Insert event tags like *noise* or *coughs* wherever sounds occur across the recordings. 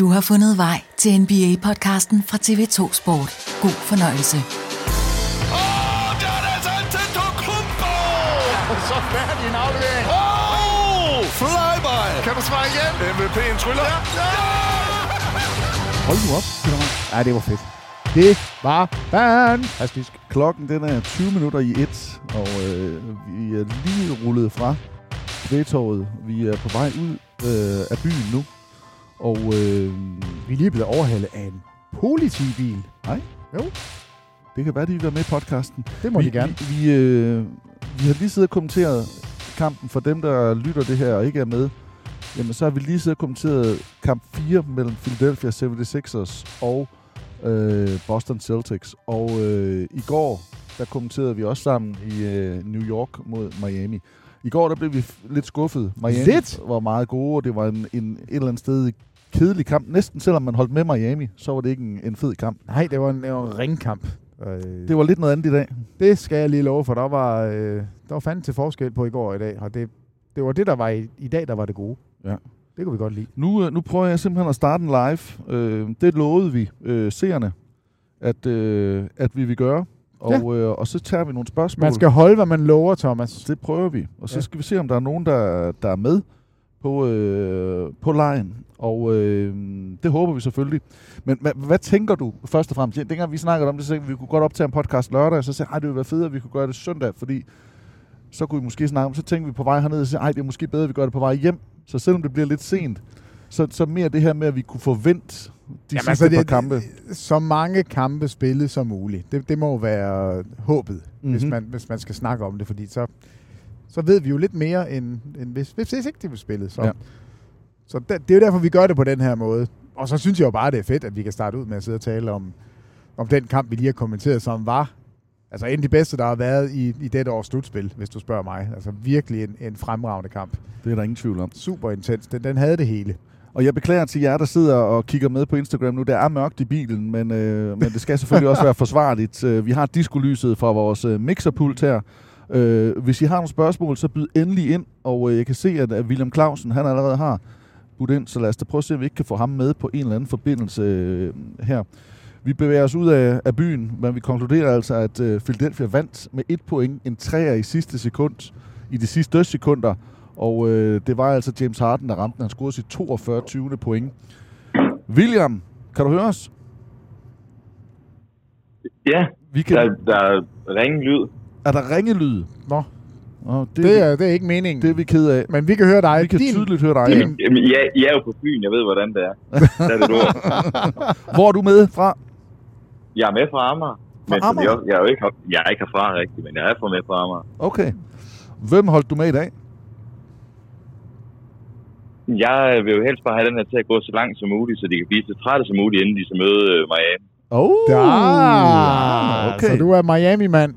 Du har fundet vej til NBA-podcasten fra TV2 Sport. God fornøjelse. Åh, der er altså en Antetokounmpo! Så færdig en aflevering. Åh, flyby! Kan du svare igen? MVP'en tryller. Ja! ja! Hold nu op. Ja, det var fedt. Det var fantastisk. Klokken den er 20 minutter i et, og øh, vi er lige rullet fra Kvægtorvet. Vi er på vej ud øh, af byen nu. Og øh, Vi er lige blevet overhalet af en politibil. Nej. Jo. det kan være, de vil være med i podcasten. Det må vi, de gerne. Vi, vi, øh, vi har lige siddet og kommenteret kampen for dem, der lytter det her og ikke er med. Jamen, så har vi lige siddet og kommenteret kamp 4 mellem Philadelphia 76ers og øh, Boston Celtics. Og øh, i går, der kommenterede vi også sammen i øh, New York mod Miami. I går, der blev vi lidt skuffet. Miami Lidt? var meget gode, og det var en, en, et eller andet sted kedelig kamp. Næsten selvom man holdt med Miami, så var det ikke en, en fed kamp. Nej, det var en, det var en ringkamp. Øh, Det var lidt noget andet i dag. det skal jeg lige love, for der var, øh, der var fandme til forskel på i går og i dag. Og det, det var det, der var i, i dag, der var det gode. Ja. Det kunne vi godt lide. Nu, øh, nu prøver jeg simpelthen at starte en live. Øh, det lovede vi øh, seerne, at, øh, at vi vil gøre. Og, ja. øh, og så tager vi nogle spørgsmål. Man skal holde, hvad man lover, Thomas. Det prøver vi. Og så Ja. skal vi se, om der er nogen, der, der er med på, øh, på lejen. Og øh, det håber vi selvfølgelig. Men hvad, hvad tænker du først og fremmest? Ja, Dengang vi snakkede om det, så sagde vi, kunne godt optage en podcast lørdag. Så sagde jeg, det ville være fedt, at vi kunne gøre det søndag, fordi så kunne vi måske snakke om, så tænkte vi på vej herned og sagde, at det er måske bedre, at vi gør det på vej hjem. Så selvom det bliver lidt sent, så, så mere det her med, at vi kunne forvente de Jamen, sidste altså, par kampe. Så mange kampe spillet som muligt. Det, det må være håbet, mm-hmm. hvis, Mhm. man, hvis man skal snakke om det, fordi så, så ved vi jo lidt mere, end, end hvis, hvis ikke det vil spillet. Så, Ja. så det, det er jo derfor, vi gør det på den her måde. Og så synes jeg jo bare, det er fedt, at vi kan starte ud med at sidde og tale om, om den kamp, vi lige har kommenteret, som var altså en af de bedste, der har været i, i dette års slutspil, hvis du spørger mig. Altså virkelig en, en fremragende kamp. Det er der ingen tvivl om. Super intens. Den, den havde det hele. Og jeg beklager til jer, der sidder og kigger med på Instagram nu. Det er mørkt i bilen, men, øh, men det skal selvfølgelig *laughs* også være forsvarligt. Øh, Vi har diskolyset fra vores øh, mixerpult her. Øh, hvis I har nogle spørgsmål, så byd endelig ind. Og øh, jeg kan se, at, at William Clausen, han allerede har budt ind, så lad os da prøve at se, om vi ikke kan få ham med på en eller anden forbindelse øh, her. Vi bevæger os ud af, af byen, men vi konkluderer altså, at øh, Philadelphia vandt med et point, en træer i sidste sekund, i de sidste dødssekunder. Og øh, det var altså James Harden, der ramte den. Han scorede sit 42. 20. point. William, kan du høre os? Ja, Vi kan, der, der er ringen lyd. Er der ringelyd? Nå, Oh, det, det er, det er ikke meningen. det er vi ked af. Men vi kan høre dig. Vi kan Din- tydeligt høre dig. Jamen, jamen, ja, I er jo på byen, jeg ved, hvordan det er. *laughs* Der er det. Hvor er du med fra? Jeg er med fra Amager. Men fordi Amager? jeg, jeg, er jo ikke, jeg er ikke herfra rigtigt, men jeg er fra med fra Amager. Okay. Hvem holdt du med i dag? Jeg vil jo helst bare have den her til at gå så langt som muligt, så de kan blive så trætte som muligt, inden de så møde øh, Miami. Oh, Ah, okay. Så du er Miami-mand.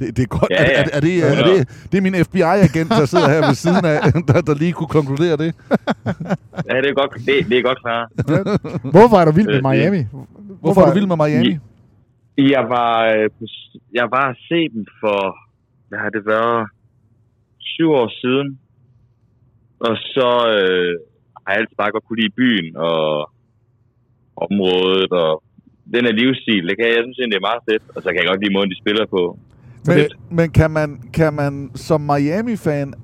Det, det er godt. Ja, er, ja. er, er, det, er, er, det, det er min FBI-agent, der sidder her ved siden af, *laughs* der, der lige kunne konkludere det. Ja, det er godt, det, det er godt klart. Hvorfor er du vild med Øh, Miami? Hvorfor er du vild med Miami? Jeg var, øh, jeg var se dem for, hvad har det været, syv år siden. Og så øh, har jeg altid bare godt kunne lide byen og området og den her livsstil. Det kan jeg, jeg synes egentlig, det er meget fedt. Og så kan jeg godt lide måden, de spiller på. Men, men kan, man, kan man som Miami-fan,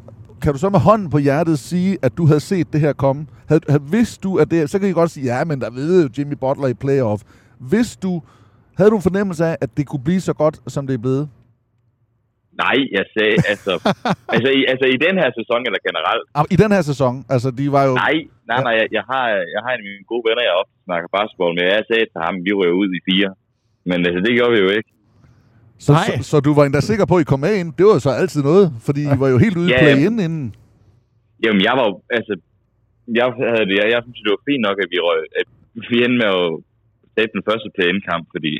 kan du så med hånden på hjertet sige, at du havde set det her komme? Havde, havde, vidste du, at det, så kan I godt sige, ja, men der ved jo Jimmy Butler i playoff. Hvis du, havde du en fornemmelse af, at det kunne blive så godt, som det er blevet? Nej, jeg sagde, altså, *laughs* altså, i, altså i den her sæson eller generelt, Ah, I den her sæson, altså de var jo... nej, nej, nej, jeg, jeg, har, jeg har en af mine gode venner, jeg ofte snakker basketball med. Jeg sagde til ham, vi rører ud i fire. Men altså, det gjorde vi jo ikke. Så, Nej. så, så, du var endda sikker på, at I kom med ind. Det var jo så altid noget, fordi I var jo helt ude i Ja, play-in inden. Jamen, jeg var jo, altså, jeg havde det, jeg, jeg synes, det var fint nok, at vi røg, at vi endte med at tabe den første play-in-kamp, fordi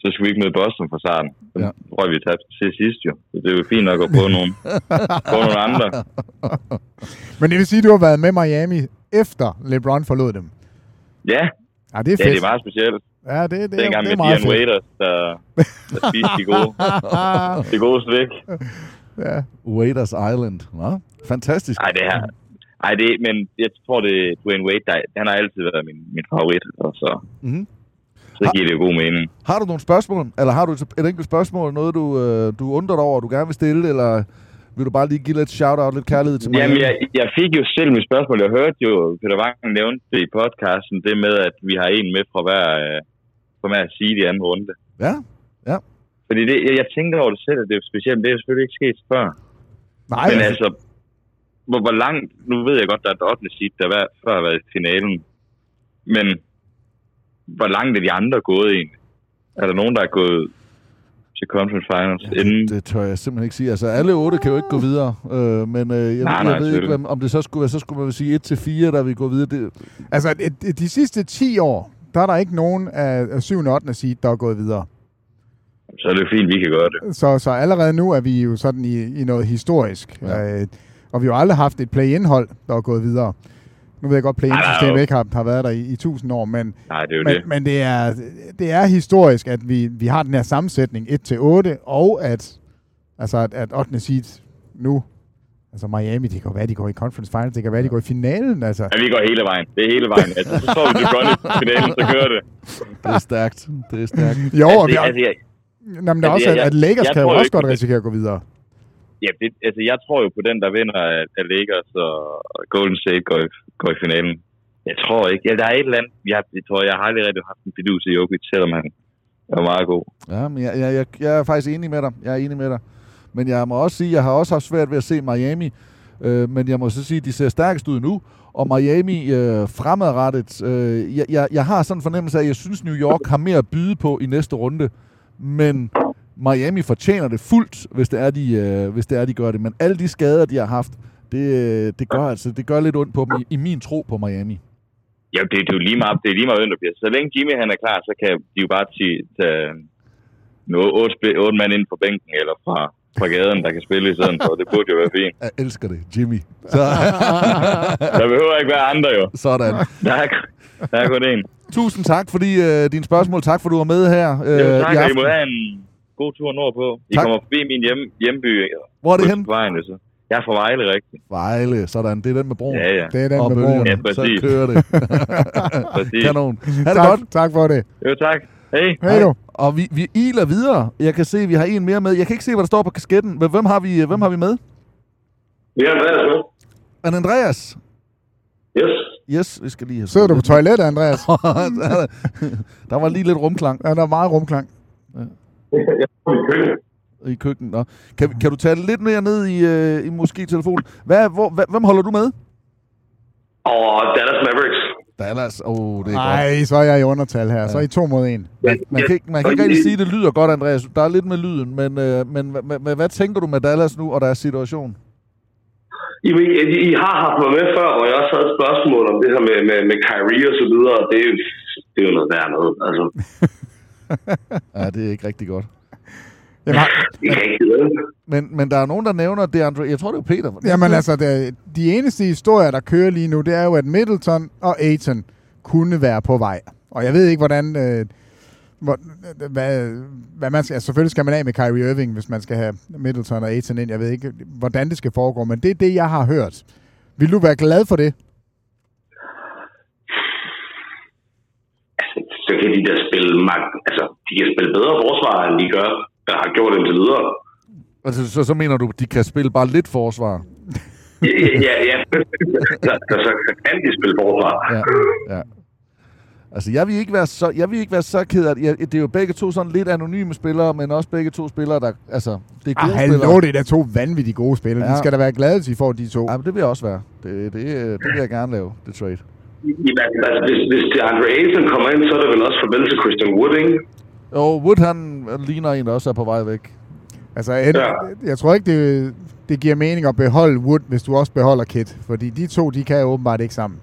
så skulle vi ikke møde Boston fra starten. Så Ja. ja. røg vi tabte til sidst jo. Så det er jo fint nok at få nogle, *laughs* få nogle andre. Men det vil sige, at du har været med Miami efter LeBron forlod dem. Ja, Ja, det er ja fedt. det er meget specielt. Ja, det, det, Dengang det er med meget fedt. Waiters, der, der spiste de gode, *laughs* de gode slik. ja. Waiters Island. Nå, fantastisk. Ej, det her. Ej, det, men jeg tror, det er Dwayne Wade, der, han har altid været min, min favorit, og så, Mhm. så giver det jo god mening. Har du nogle spørgsmål? Eller har du et, et enkelt spørgsmål? Noget, du, øh, du undrer dig over, du gerne vil stille? Eller vil du bare lige give lidt shout-out, lidt kærlighed til mig? Jamen, jeg, jeg fik jo selv mit spørgsmål. Jeg hørte jo, Peter Wangen nævnte det i podcasten, det med, at vi har en med fra hver, øh, fra hver side i anden runde. Ja, ja. Fordi det, jeg, jeg tænkte over det selv, at det er jo specielt, det er jo selvfølgelig ikke sket før. Nej, Men altså, altså, hvor, hvor langt, nu ved jeg godt, der er et 8. seed, der hver, før har været i finalen. Men hvor langt er de andre gået egentlig? Er der nogen, der er gået til conference finals ja, inden? Det tør jeg simpelthen ikke sige. Altså, alle otte kan jo ikke gå videre. Øh, men øh, jeg, Nej, jeg nej, ved ikke, om det så skulle være, så skulle man sige 1-4, der vi går videre. Det, altså de, de sidste 10 år, der er der ikke nogen af, af 7. og 8. seed, der er gået videre. Så er det fint, vi kan gøre det. Så, så allerede nu er vi jo sådan i, i noget historisk. Ja. Øh, og vi har jo aldrig haft et play-in-hold, der er gået videre. Nu ved jeg godt, jo. ikke har, har været der i, i 1000 år, men, Nej, det er jo men, det. men det, er, det er historisk, at vi, vi har den her sammensætning 1-8, og at, altså at, at 8. seed nu, altså Miami, det kan være, de går i conference finals, det kan være, de går i finalen, altså. Ja, vi går hele vejen. Det er hele vejen. Altså, så står vi til i finalen, så kører det. det er stærkt. Det er stærkt. *laughs* Jo, og vi, altså, altså, jeg, Nå, men der er altså, også, at, jeg- at Lakers jeg kan jo tror også ikke godt risikere at gå videre. ja, det, altså, jeg tror jo på den, der vinder af, af Lakers og Golden State går i, går i finalen. Jeg tror ikke. Ja, der er et eller andet. Jeg, jeg tror, jeg har aldrig rigtig haft en fidus i Jokic, selvom han er meget god. Ja, men jeg, jeg, jeg, jeg er faktisk enig med dig. Jeg er enig med dig. Men jeg må også sige, jeg har også haft svært ved at se Miami. Øh, men jeg må så sige, at de ser stærkest ud nu. Og Miami øh, fremadrettet, øh, jeg, jeg, jeg har sådan en fornemmelse af, at jeg synes, New York har mere at byde på i næste runde. Men Miami fortjener det fuldt, hvis det er, de, øh, hvis det er, de gør det. Men alle de skader, de har haft, det, øh, det, gør, altså, det gør lidt ondt på dem i, i min tro på Miami. Ja, det, det, er jo lige meget, det er lige meget, ondt, bliver. Så længe Jimmy han er klar, så kan de jo bare tage, tage noget, otte, otte mand ind på bænken, eller fra, fra gaden, der kan spille i stedet for. Det burde jo være fint. Jeg elsker det, Jimmy. Så, *laughs* Der behøver ikke være andre jo. sådan. Der er, der er kun én. Tusind tak fordi øh, dine spørgsmål. Tak for du var med her. Øh, Jo, tak, i I må have en god tur nordpå. I Tak. kommer forbi min hjem, hjemby. Hvor er det hen? På vejen, så. Jeg er fra Vejle, rigtigt. Vejle, sådan. Det er den med broen. Ja, ja. Det er den Og med broen. Ja, Så præcis. kører det. *laughs* Præcis. Kanon. Ha' det Tak, godt. tak for det. Jo, tak. Hej. Hej du. Og vi, vi iler videre. Jeg kan se, at vi har en mere med. Jeg kan ikke se, hvad der står på kasketten. Men hvem har vi, hvem har vi med? Ja, hvad er det En Andreas. Yes. Yes, vi skal lige have... Sidder du på toilettet, Andreas? *laughs* der var lige lidt rumklang Ja, der er meget rumklang. i køkkenet. Nå. Kan, kan du tale lidt mere ned i, øh, i måske telefonen? Hvad, hvor, hvad, hvem holder du med? Og Dallas Mavericks. Dallas, oh, det er godt. Nej, så er jeg i undertal her. Så er I to mod en. Man, man, kan ikke, man kan ikke rigtig sige, at det lyder godt, Andreas. Der er lidt med lyden, men, øh, men, men, men hvad tænker du med Dallas nu og deres situation? I, I, I har haft mig med før, hvor jeg også havde et spørgsmål om det her med, med, med Kyrie og så videre. Det er, jo, det er jo noget værd noget. Altså, *laughs* Ja, det er ikke rigtig godt. Jamen, *laughs* ikke det. Men, men der er nogen, der nævner det, Andre. Jeg tror, det er Peter. Jamen altså, det, de eneste historier, der kører lige nu, det er jo, at Middleton og Aiton kunne være på vej. Og jeg ved ikke, hvordan... Øh, hvor, hvad, hvad man skal, altså selvfølgelig skal man af med Kyrie Irving, hvis man skal have Middleton og Aiton ind. Jeg ved ikke, hvordan det skal foregå, men det er det, jeg har hørt. Vil du være glad for det? Så kan de der spille, mag- altså, de kan spille bedre forsvar, end de gør, der har gjort indtil videre. Altså, så, så mener du, de kan spille bare lidt forsvar? Ja, ja, ja. Så, så, kan de spille forsvar. Ja, ja. Altså, jeg vil ikke være så, jeg vil ikke være så ked af det. Jeg, det er jo begge to sådan lidt anonyme spillere, men også begge to spillere, der... Altså, det er Ah, gode hallo, spillere. det er to vanvittige gode spillere. Ja. De skal da være glade, hvis de får de to. Ja, men det vil jeg også være. Det, det, det vil jeg gerne lave, det trade. Jamen, altså, hvis, hvis det Andre Ayton kommer ind, så er det vel også farvel til Christian Wood, ikke? Og Wood, han ligner en, der også er på vej væk. Altså, en, ja. jeg tror ikke, det, det giver mening at beholde Wood, hvis du også beholder Kit. Fordi de to, de kan åbenbart ikke sammen.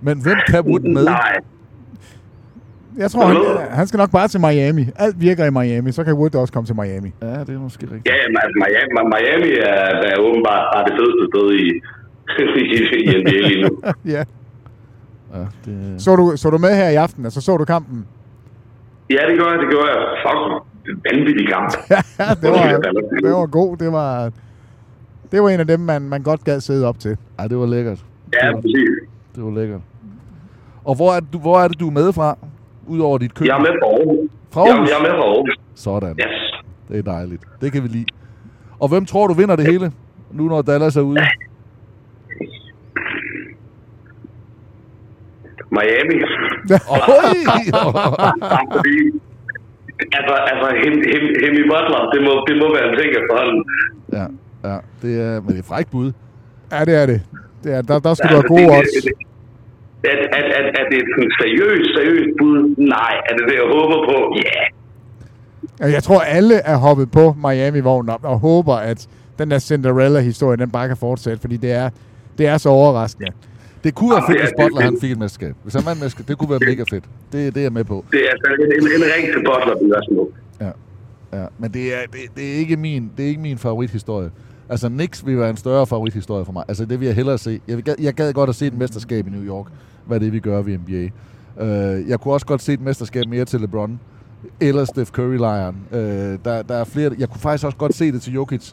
Men hvem kan Wood med? Nej. Jeg tror, han, han skal nok bare til Miami. Alt virker i Miami, så kan Wood også komme til Miami. Ja, det er måske rigtigt. Ja, altså, Miami, Miami er, er åbenbart bare det fedeste sted i, *laughs* i, i NBA lige nu. *laughs* ja. Ja, det... Så du, så du med her i aften? Altså, så du kampen? Ja, det gør jeg, det gør jeg. Fuck, det en vanvittig kamp. *laughs* ja, det var, det var god. Det var, det var en af dem, man, man godt gad sidde op til. Ja, det var lækkert. Ja, præcis. Det var lækkert. Og hvor er, det, du, hvor er det, du er med fra? Udover dit køkken? Jeg er med fra Aarhus. Fra Aarhus? Jeg, jeg er med fra Aarhus. Sådan. Yes. Det er dejligt. Det kan vi lide. Og hvem tror du vinder det hele? Nu når Dallas er ude. *laughs* Miami. Oj! Fordi, *laughs* altså, altså Hem- Hem- Hemi Butler, det må, det må være en ting efterhånden. Ja, ja. Det er, men det er frækt bud. Ja, det er det. det er, der, der skal du Altså, have gode det- odds. At, at, at, at det er et seriøst, seriøst bud? Nej. Er det det, jeg håber på? Ja. Yeah. Ja, Jeg tror, alle er hoppet på Miami-vognen op og håber, at den der Cinderella-historie, den bare kan fortsætte, fordi det er, det er så overraskende. Det kunne være Jamen, fedt, hvis er- Butler han fik et mesterskab. Hvis han vandt mesterskab, det kunne være mega fedt. Det, det er jeg med på. Det er altså en, en, en ring til Butler, det er smuk. Ja. ja. Men det er, det, det, er ikke min, det er ikke min favorithistorie. Altså, Knicks vil være en større favorithistorie for mig. Altså, det vil jeg hellere se. Jeg, vil, gad- jeg gad godt at se et mesterskab i New York. Hvad det, vi gør ved NBA. Uh, jeg kunne også godt se et mesterskab mere til LeBron. Eller Steph Curry-lejren. Uh, der, der er flere... Jeg kunne faktisk også godt se det til Jokic.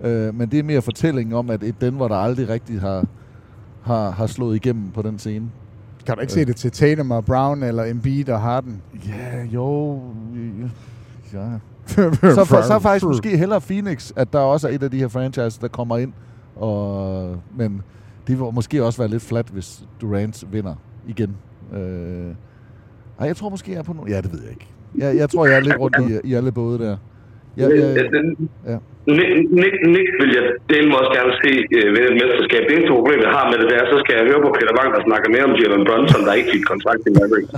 Uh, men det er mere fortællingen om, at et Denver, der aldrig rigtig har, har, har slået igennem på den scene. Kan du ikke se det til Tatum og Brown eller Embiid og Harden? Ja, jo... Ja. *laughs* så, for, så faktisk måske hellere Phoenix, at der også er et af de her franchises, der kommer ind. Og, men det vil måske også være lidt flat, hvis Durant vinder igen. Øh, ej, jeg tror måske, jeg er på nogen... Ja, det ved jeg ikke. Jeg, jeg tror, jeg er lidt rundt i, i alle både der. Jeg, jeg, ja. Nick, Nick, vil jeg dele mig også gerne se øh, vinde et mesterskab. Det eneste problem, jeg har med det, det er, så skal jeg høre på Peter Wang, der snakker mere om Jalen Brunson, der ikke fik kontrakt i Mavericks. *laughs*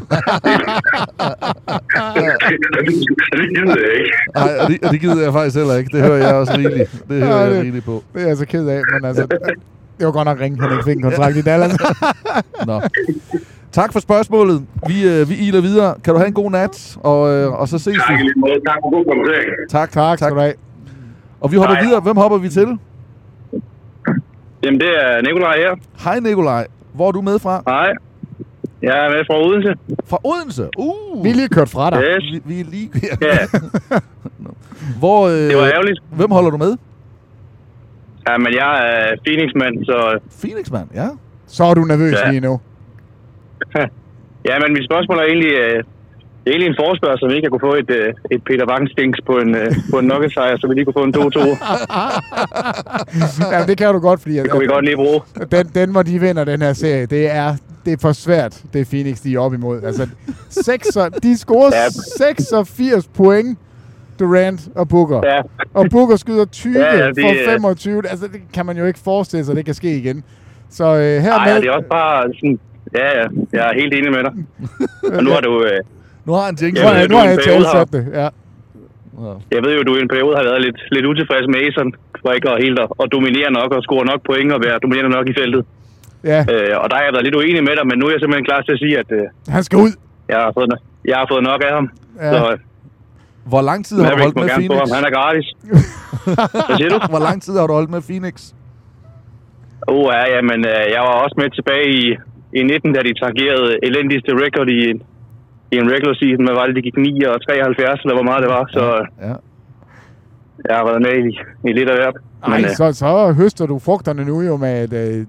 det gider jeg ikke. Nej, og det, det gider jeg faktisk heller ikke. Det hører jeg også rigeligt. Det hører Ja, jeg rigeligt på. Det er jeg så ked af, men altså... *laughs* Det var godt nok ringe, han ikke fik en kontrakt i Dallas. Nå. Tak for spørgsmålet. Vi, øh, vi iler videre. Kan du have en god nat, og, øh, og så ses Tak, vi. måde. tak for god kommentering. Tak, tak. tak. Skal du have. Og vi hopper Hej. videre. Hvem hopper vi til? Jamen, det er Nikolaj her. Hej Nikolaj. Hvor er du med fra? Hej. Jeg er med fra Odense. Fra Odense? Uh. Vi er lige kørt fra dig. Yes. Vi, vi er lige... Ja. *laughs* Hvor, øh, Det var ærgerligt. Hvem holder du med? Ja, men jeg er Phoenix-mand, så... Phoenix-mand, ja. Så er du nervøs Ja. lige nu. *laughs* ja, men mit spørgsmål er egentlig... Øh, det er egentlig en forspørgsel, om vi ikke kunne få et, øh, et Peter Wang-stinks på en, øh, på en nuggetsejr, så vi lige kunne få en 2-2. *laughs* ja, det kan du godt, fordi... Det kunne vi godt lige bruge. Den, den, hvor de vinder den her serie, det er, det er for svært, det er Phoenix, de er op imod. Altså, 6, de scorer Ja. 86 point, Durant og Booker. Ja. Og Booker skyder 20 Ja, ja, ja, det for er- 25. Altså, det kan man jo ikke forestille sig, det kan ske igen. Så øh, hermed... det er også bare sådan... Ja, ja. Jeg er helt enig med dig. Og nu har du... Øh, Nu har han. Ja, Nu nu har jeg talsat det, ja. jeg ved jo, du i en periode har været lidt, lidt utilfreds med Asen, for ikke at helt at, at dominere nok og score nok point og være dominerende nok i feltet. Ja, Øh, og der har jeg været lidt uenig med dig, men nu er jeg simpelthen klar til at sige, at øh, han skal ud. jeg, har fået, jeg har fået nok af ham. Ja. Så øh, Hvor lang tid har du holdt med Phoenix? ham. Han er gratis. *laughs* Hvad siger du? Hvor lang tid har du holdt med Phoenix? Oh, ja, ja, men øh, jeg var også med tilbage i, i 19, da de tangerede elendigste record i, en- i en regular season. Hvad var det? De gik 9 og 73, eller hvor meget det var. Så Ja. jeg har været med i, i lidt af hvert. Ej, øh, så, så høster du frugterne nu jo med et... Øh,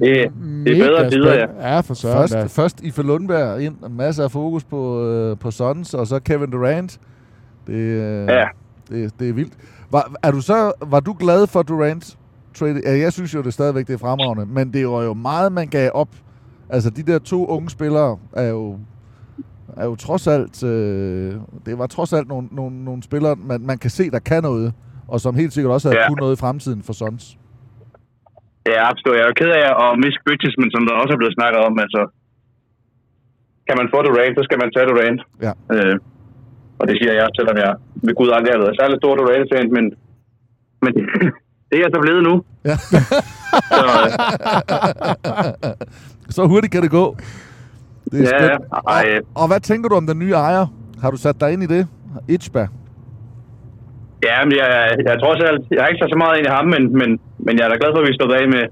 Det- det er bedre tider, ja. Ja, for søren Først, da. først Ife Lundberg ind, masser af fokus på, øh, på Suns, og så Kevin Durant. Det, øh, Ja. det, det er vildt. Var, er du så, var du glad for Durant trade? Ja, jeg synes jo, det stadigvæk det er fremragende, men det var jo meget, man gav op. Altså, de der to unge spillere er jo, er jo trods alt... Øh, det var trods alt nogle, nogle, nogle spillere, man, man kan se, der kan noget, og som helt sikkert også har Ja. kunnet noget i fremtiden for Suns. Ja, absolut. Jeg er jo ked af at miste Bridges, men som der også er blevet snakket om, altså... Kan man få Durant, så skal man tage Durant. Ja. Øh, og det siger jeg også, selvom jeg ved Gud aldrig har været særlig stor Durant-fan, men, men *laughs* det er jeg så blevet nu. Ja. så, øh, *laughs* så hurtigt kan det gå. Det er Ja, skønt. Ej. Og, og hvad tænker du om den nye ejer? Har du sat dig ind i det? Ichba. ja, men jeg, jeg, tror alt, jeg har ikke så, så meget ind i ham, men, men, men jeg er da glad for, at vi stod af med,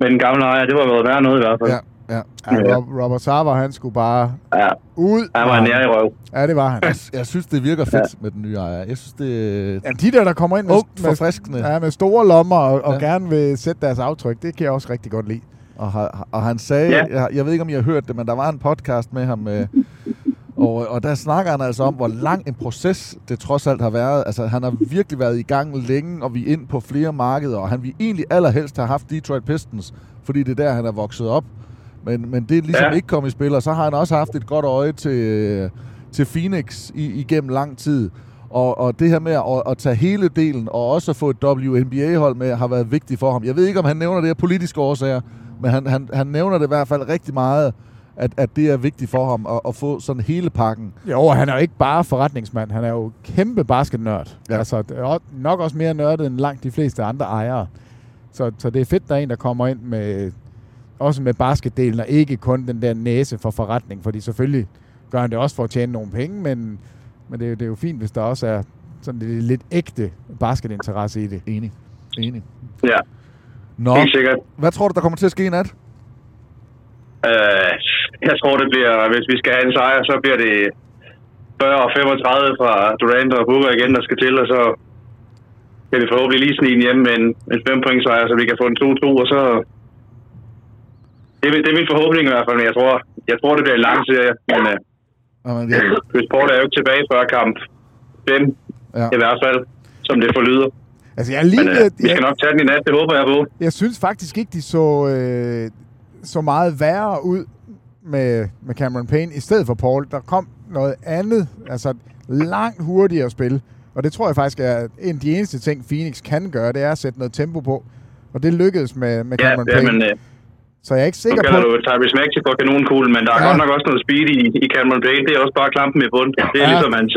med den gamle ejer. Det var været værd noget i hvert fald. Ja, ja. Ja, Rob, Robert Sava, han skulle bare ja. ud. Han var nære i røv. Ja, det var han. Jeg, jeg synes, det virker fedt ja. med den nye ejer. Jeg synes, det Ja, de der, der kommer ind med, med, ja, med store lommer og, og Ja. gerne vil sætte deres aftryk, det kan jeg også rigtig godt lide. Og, har- og han sagde, Ja. jeg, jeg ved ikke, om I har hørt det, men der var en podcast med ham, øh, *laughs* og, og der snakker han altså om, hvor lang en proces det trods alt har været. Altså, han har virkelig været i gang længe, og vi er ind på flere markeder, og han vil egentlig allerhelst have haft Detroit Pistons, fordi det er der, han er vokset op. Men, men det er ligesom ja. Ikke kommet i spil, og så har han også haft et godt øje til, øh, til Phoenix i, igennem lang tid. Og, og det her med at, at tage hele delen, og også at få et WNBA-hold med, har været vigtigt for ham. Jeg ved ikke, om han nævner det af politiske årsager, men han, han, han nævner det i hvert fald rigtig meget, at, at det er vigtigt for ham at, at få sådan hele pakken. Jo, og han er jo ikke bare forretningsmand, han er jo kæmpe basketnørd. Ja. Altså, er nok også mere nørdet end langt de fleste andre ejere. Så, så det er fedt, der er en, der kommer ind med også med basketdelen, og ikke kun den der næse for forretning, fordi selvfølgelig gør han det også for at tjene nogle penge, men, men det, er jo, det er jo fint, hvis der også er sådan lidt, lidt ægte basketinteresse i det. Enig. Enig. Ja, Nå, helt sikkert. hvad tror du, der kommer til at ske i nat? Øh, jeg tror, det bliver, hvis vi skal have en sejr, så bliver det 40 og 35 fra Durant og Booker igen, der skal til, og så kan vi forhåbentlig lige snige den hjem med en, en 5 point sejr, så vi kan få en 2-2, og så... Det er, min- det er min forhåbning i hvert fald, men jeg tror, jeg tror det bliver en lang serie. Men øh, Jamen, ja, Chris Paul er jo ikke tilbage før kamp 5, ja. i hvert fald, som det forlyder. Altså, jeg er lige Men øh, lidt- vi skal jeg- nok tage den i nat, det håber jeg på. Jeg synes faktisk ikke, de så, øh, så meget værre ud med, med Cameron Payne i stedet for Paul. Der kom noget andet, altså langt hurtigere spil. Og det tror jeg faktisk er en af de eneste ting, Phoenix kan gøre, det er at sætte noget tempo på. Og det lykkedes med, med Ja, Cameron ja Payne. men øh, så jeg er ikke nu sikker kalder på... du Tyrese Maxey for kanonkuglen, men der er Ja. ja. godt nok også noget speed i, i Cameron Payne. Det er også bare klampen i bunden. Det er Ja. ja. ligesom hans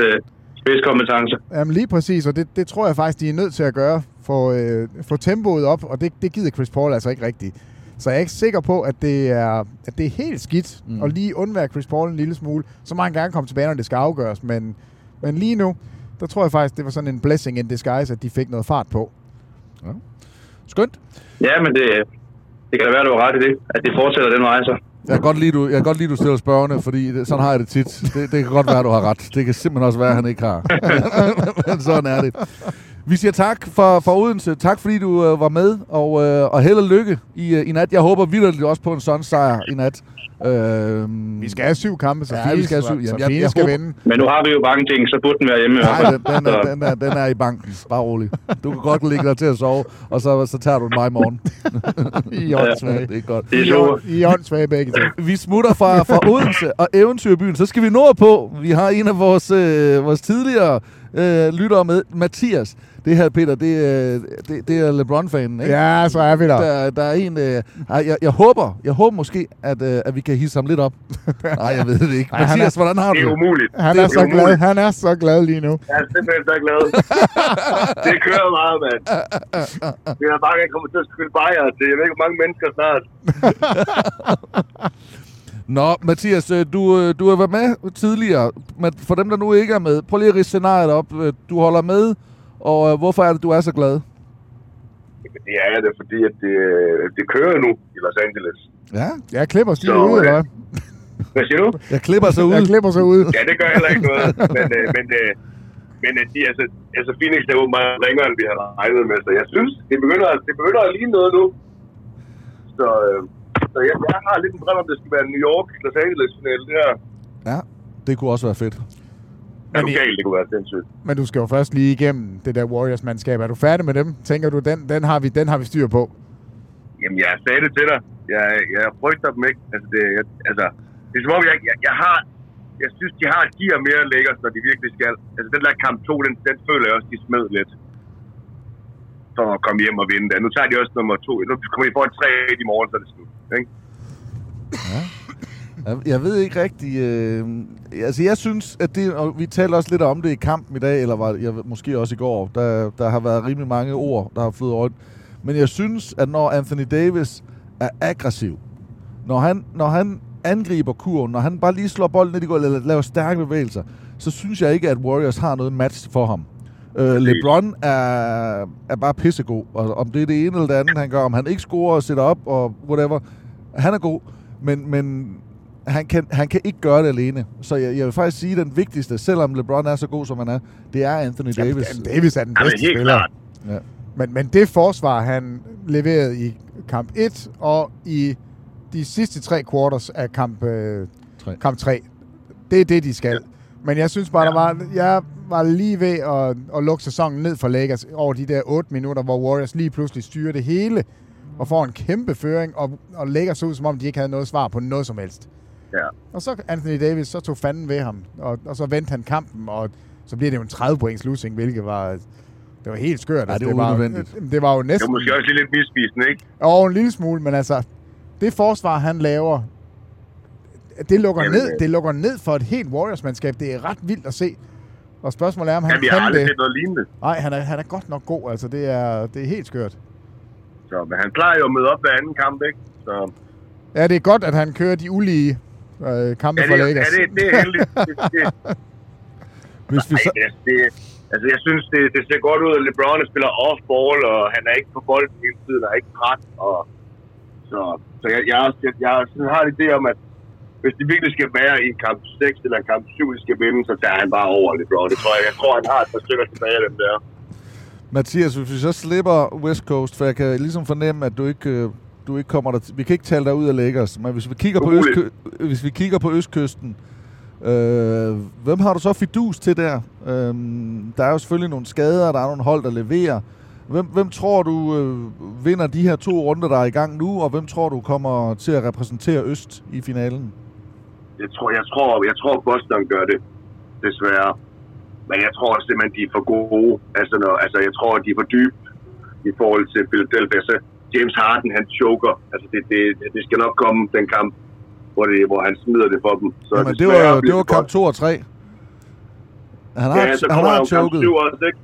øh, spidskompetence. Jamen lige præcis, og det, det tror jeg faktisk, de er nødt til at gøre. Få, øh, få tempoet op, og det, det gider Chris Paul altså ikke rigtigt. Så jeg er ikke sikker på, at det er, at det er helt skidt mm. at lige undvære Chris Paul en lille smule. Så må han gerne komme tilbage, når det skal afgøres. Men, men lige nu, der tror jeg faktisk, det var sådan en blessing in disguise, at de fik noget fart på. Ja. Skønt. Ja, men det, det kan da være, du har ret i det, at det fortsætter den vej så. Jeg kan godt lide, du, jeg kan godt lide, du stiller spørgende, fordi det, sådan har jeg det tit. Det, det kan godt være, du har ret. Det kan simpelthen også være, at han ikke har. *laughs* Men sådan er det. Vi siger tak for, for Odense. Tak fordi du øh, var med, og, øh, og held og lykke i, øh, i nat. Jeg håber vildt også på en sådan sejr i nat. Øh, Vi skal have syv kampe, så Ja, vi skal have syv. Jamen, jeg- Phoenix jeg skal vinde. Men nu har vi jo mange ting, så burde den være hjemme Nej, den, den, er, den, er, den er i banken. Bare rolig. Du kan godt ligge dig til at sove, og så, så tager du den mig i morgen. *laughs* I åndssvage. det er godt. Det er super. I åndssvage begge to. Vi smutter fra, fra Odense og Eventyrbyen. Så skal vi nordpå. Vi har en af vores, øh, vores tidligere øh, lyttere med, Mathias. Det her, Peter, det, er- det, det er LeBron-fanen, ikke? Ja, så er vi der. Der, der er en... Øh, jeg, jeg, håber, jeg håber måske, at, øh, at vi kan hisse ham lidt op. *laughs* Nej, jeg ved det ikke. Ej, han er- Mathias, hvordan har du Det er umuligt. Han det er så glad. umuligt. Han er så glad lige nu. Jeg er simpelthen så glad. *laughs* det kører meget, mand. *laughs* Det er bare, jeg kommer til at spille bajer til, jeg ved ikke, hvor mange mennesker snart. Nå, Mathias, øh, du, øh, du har været med tidligere, men for dem, der nu ikke er med, prøv lige at ridse scenariet op. Øh, Du holder med, og øh, hvorfor er det, du er så glad? Men det er det, fordi at det, det kører nu i Los Angeles. Ja. Jeg klipper Så, ud, øh, eller hvad? Hvad siger du? Jeg klipper sig ud. Jeg klipper sig ud. Ja, det gør heller ikke noget. Men, øh, men, øh, men øh, de, altså, altså Phoenix er meget ringere, end vi har regnet med. Så jeg synes, det begynder, det begynder at ligne noget nu. Så, øh, så jeg, jeg har lidt en drøm om, det skal være New York, Los Angeles finale. Det her. Ja, det kunne også være fedt. Er du galt, det kunne være sindssygt. Men du skal jo først lige igennem det der Warriors-mandskab. Er du færdig med dem? Tænker du, den, den, har, vi, den har vi styr på? Jamen, jeg sagde det til dig. Jeg, jeg frygter dem ikke. Altså, det, jeg, altså, det er som om, jeg, jeg, jeg har... Jeg synes, de har de er mere lækkert, når de virkelig skal. Altså, den der kamp 2, den, den føler jeg også, de smed lidt. For at komme hjem og vinde. Nu tager de også nummer 2. Nu kommer de for en 3 i morgen, så er det slut. Ikke? Jeg, jeg ved ikke rigtig... Øh, altså, jeg synes, at det... Og vi talte også lidt om det i kampen i dag, eller var, jeg, måske også i går. Der, der har været rimelig mange ord, der har flyttet rundt. Men jeg synes, at når Anthony Davis er aggressiv, når han, når han angriber kurven, når han bare lige slår bolden ned i gulvet, eller laver stærke bevægelser, så synes jeg ikke, at Warriors har noget match for ham. Øh, LeBron er, er bare pissegod, og om det er det ene eller det andet, han gør, om han ikke scorer og sætter op og whatever, han er god, men, men han, kan, han kan ikke gøre det alene. Så jeg, jeg vil faktisk sige, at den vigtigste, selvom LeBron er så god, som han er, det er Anthony Davis. Jamen, Davis er den Jamen, bedste helt spiller. klart. Ja. Men, men det forsvar, han leverede i kamp 1 og i de sidste tre quarters af kamp, øh, Tre. kamp 3, det er det, de skal. Men jeg synes bare, der var, jeg var lige ved at, at lukke sæsonen ned for Lakers over de der 8 minutter, hvor Warriors lige pludselig styrer det hele og får en kæmpe føring, og, og Lakers så ud, som om de ikke havde noget svar på noget som helst. Ja. Og så Anthony Davis, så tog fanden ved ham, og, og så vendte han kampen, og så bliver det jo en 30 points losing, hvilket var, det var helt skørt. Ja, det var var, unødvendigt. det var jo Det næsten... var måske også lige lidt misvisende, ikke? Og en lille smule, men altså, det forsvar, han laver, det lukker, Jamen, ned, øh. det lukker ned for et helt Warriors-mandskab. Det er ret vildt at se. Og spørgsmålet er, om han Jamen, kan aldrig det. set noget lignende. Nej, han er, han er godt nok god. Altså, det er, det er helt skørt. Så, men han plejer jo at møde op hver anden kamp, ikke? Så, Ja, det er godt, at han kører de ulige øh, kampe ja, for det, ja, Lakers. det, det er heldigt. *laughs* Det, det, Hvis vi Ej, så, det, det, altså, jeg synes, det, det ser godt ud, at LeBron spiller off-ball, og han er ikke på bolden hele tiden, og er ikke træt. Og, så så jeg, jeg, jeg, jeg, jeg har en idé om, at hvis det virkelig skal være i kamp 6 eller kamp 7, de skal vinde, så tager han bare over LeBron. Det tror jeg. Jeg tror, han har et par stykker tilbage af dem der. Mathias, hvis vi så slipper West Coast, for jeg kan ligesom fornemme, at du ikke, øh, du ikke kommer der... Vi kan ikke tale dig ud af Lakers, men hvis vi kigger på, østkø- hvis vi kigger på Østkysten, øh, hvem har du så fidus til der? Øh, der er jo selvfølgelig nogle skader, der er nogle hold, der leverer. Hvem, hvem tror du øh, vinder de her to runder, der er i gang nu, og hvem tror du kommer til at repræsentere Øst i finalen? Jeg tror, jeg tror, jeg tror Boston gør det, desværre. Men jeg tror simpelthen, de er for gode. Altså, når, altså jeg tror, de er for dybe i forhold til Philadelphia. James Harden, han choker. Altså, det, det, det skal nok komme, den kamp, hvor, det, hvor han smider det for dem. Så Jamen, det desværre var, det var kamp 2 og 3. Han har, Ja, så han har jo kamp choket. 7 også, ikke?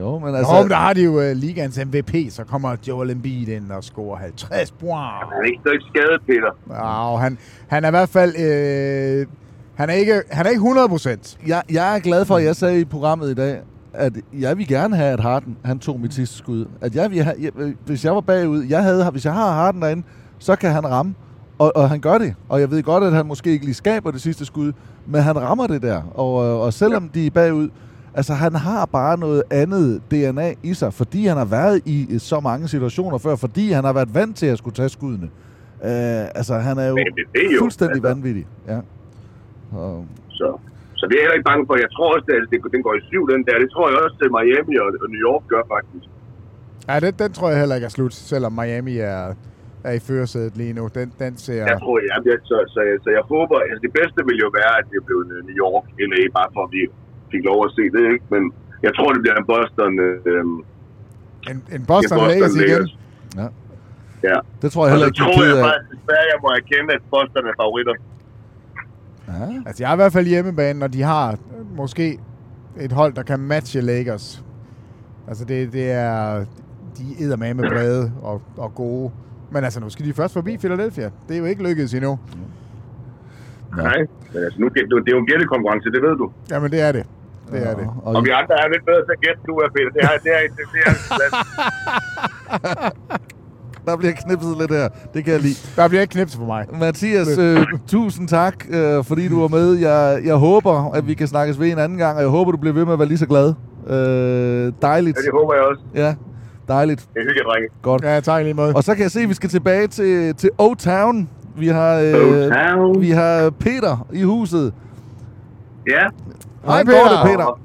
Jo, men Altså. Nå, men der har de jo uh, ligands MVP, så kommer Joel Embiid ind og scorer 50 point. Han er ikke, så ikke skadet, Peter. Ja, og han, han er i hvert fald... Øh, han er ikke, han er ikke 100 procent. Jeg, jeg er glad for, at jeg sagde i programmet i dag, at jeg vil gerne have, at Harden han tog mit sidste skud. At jeg vil have, jeg, hvis jeg var bagud, jeg havde, hvis jeg har Harden derinde, så kan han ramme. Og, og han gør det. Og jeg ved godt, at han måske ikke lige skaber det sidste skud, men han rammer det der. Og, øh, og selvom ja. de er bagud, altså han har bare noget andet DNA i sig, fordi han har været i så mange situationer før, fordi han har været vant til at skulle tage skuddene. Øh, altså han er jo, Men det er jo, fuldstændig altså. vanvittig. Ja. Og, Så, så det er jeg heller ikke bange for. Jeg tror også, at det, den går i syv, den der. Det tror jeg også, at Miami og, og New York gør faktisk. Ja, den, den tror jeg heller ikke er slut, selvom Miami er, er i førersædet lige nu. Den, den ser... Jeg tror, jeg, jeg, så, så, så jeg håber, altså det bedste ville jo være, at det blev New York, LA, bare for at vi fik lov at se det, ikke? Men, Jeg tror, det bliver en Boston... Øh, En, en Boston, Lakers igen. Ja. Ja. Det tror jeg heller ikke, tror jeg af. faktisk, desværre, jeg må erkende, at Boston er favoritter. Ja. Altså, jeg er i hvert fald hjemmebane, og de har øh, måske et hold, der kan matche Lakers. Altså, det, det er... De er med brede og, og gode. Men altså, nu skal de først forbi Philadelphia. Det er jo ikke lykkedes endnu. Nej, men altså, nu, det, det er jo en gættekonkurrence, det ved du. Jamen, det er det. Det er det. Og, Og vi andre er lidt bedre til at gætte, du er, Peter. Det er, det er, det er, det er, *laughs* der bliver knipset lidt her. Det kan jeg lide. Der bliver ikke knipset for mig. Mathias, øh, tusind tak, øh, fordi du var med. Jeg, jeg håber, at vi kan snakkes ved en anden gang, og jeg håber, du bliver ved med at være lige så glad. Øh, dejligt. ja, det håber jeg også. Ja, dejligt. Det er hyggeligt, drenge. Godt. Ja, tak lige måde. Og så kan jeg se, at vi skal tilbage til, til O-Town. Vi har, øh, O-Town. vi har Peter i huset. Ja, Hvordan Peter. går det, Peter?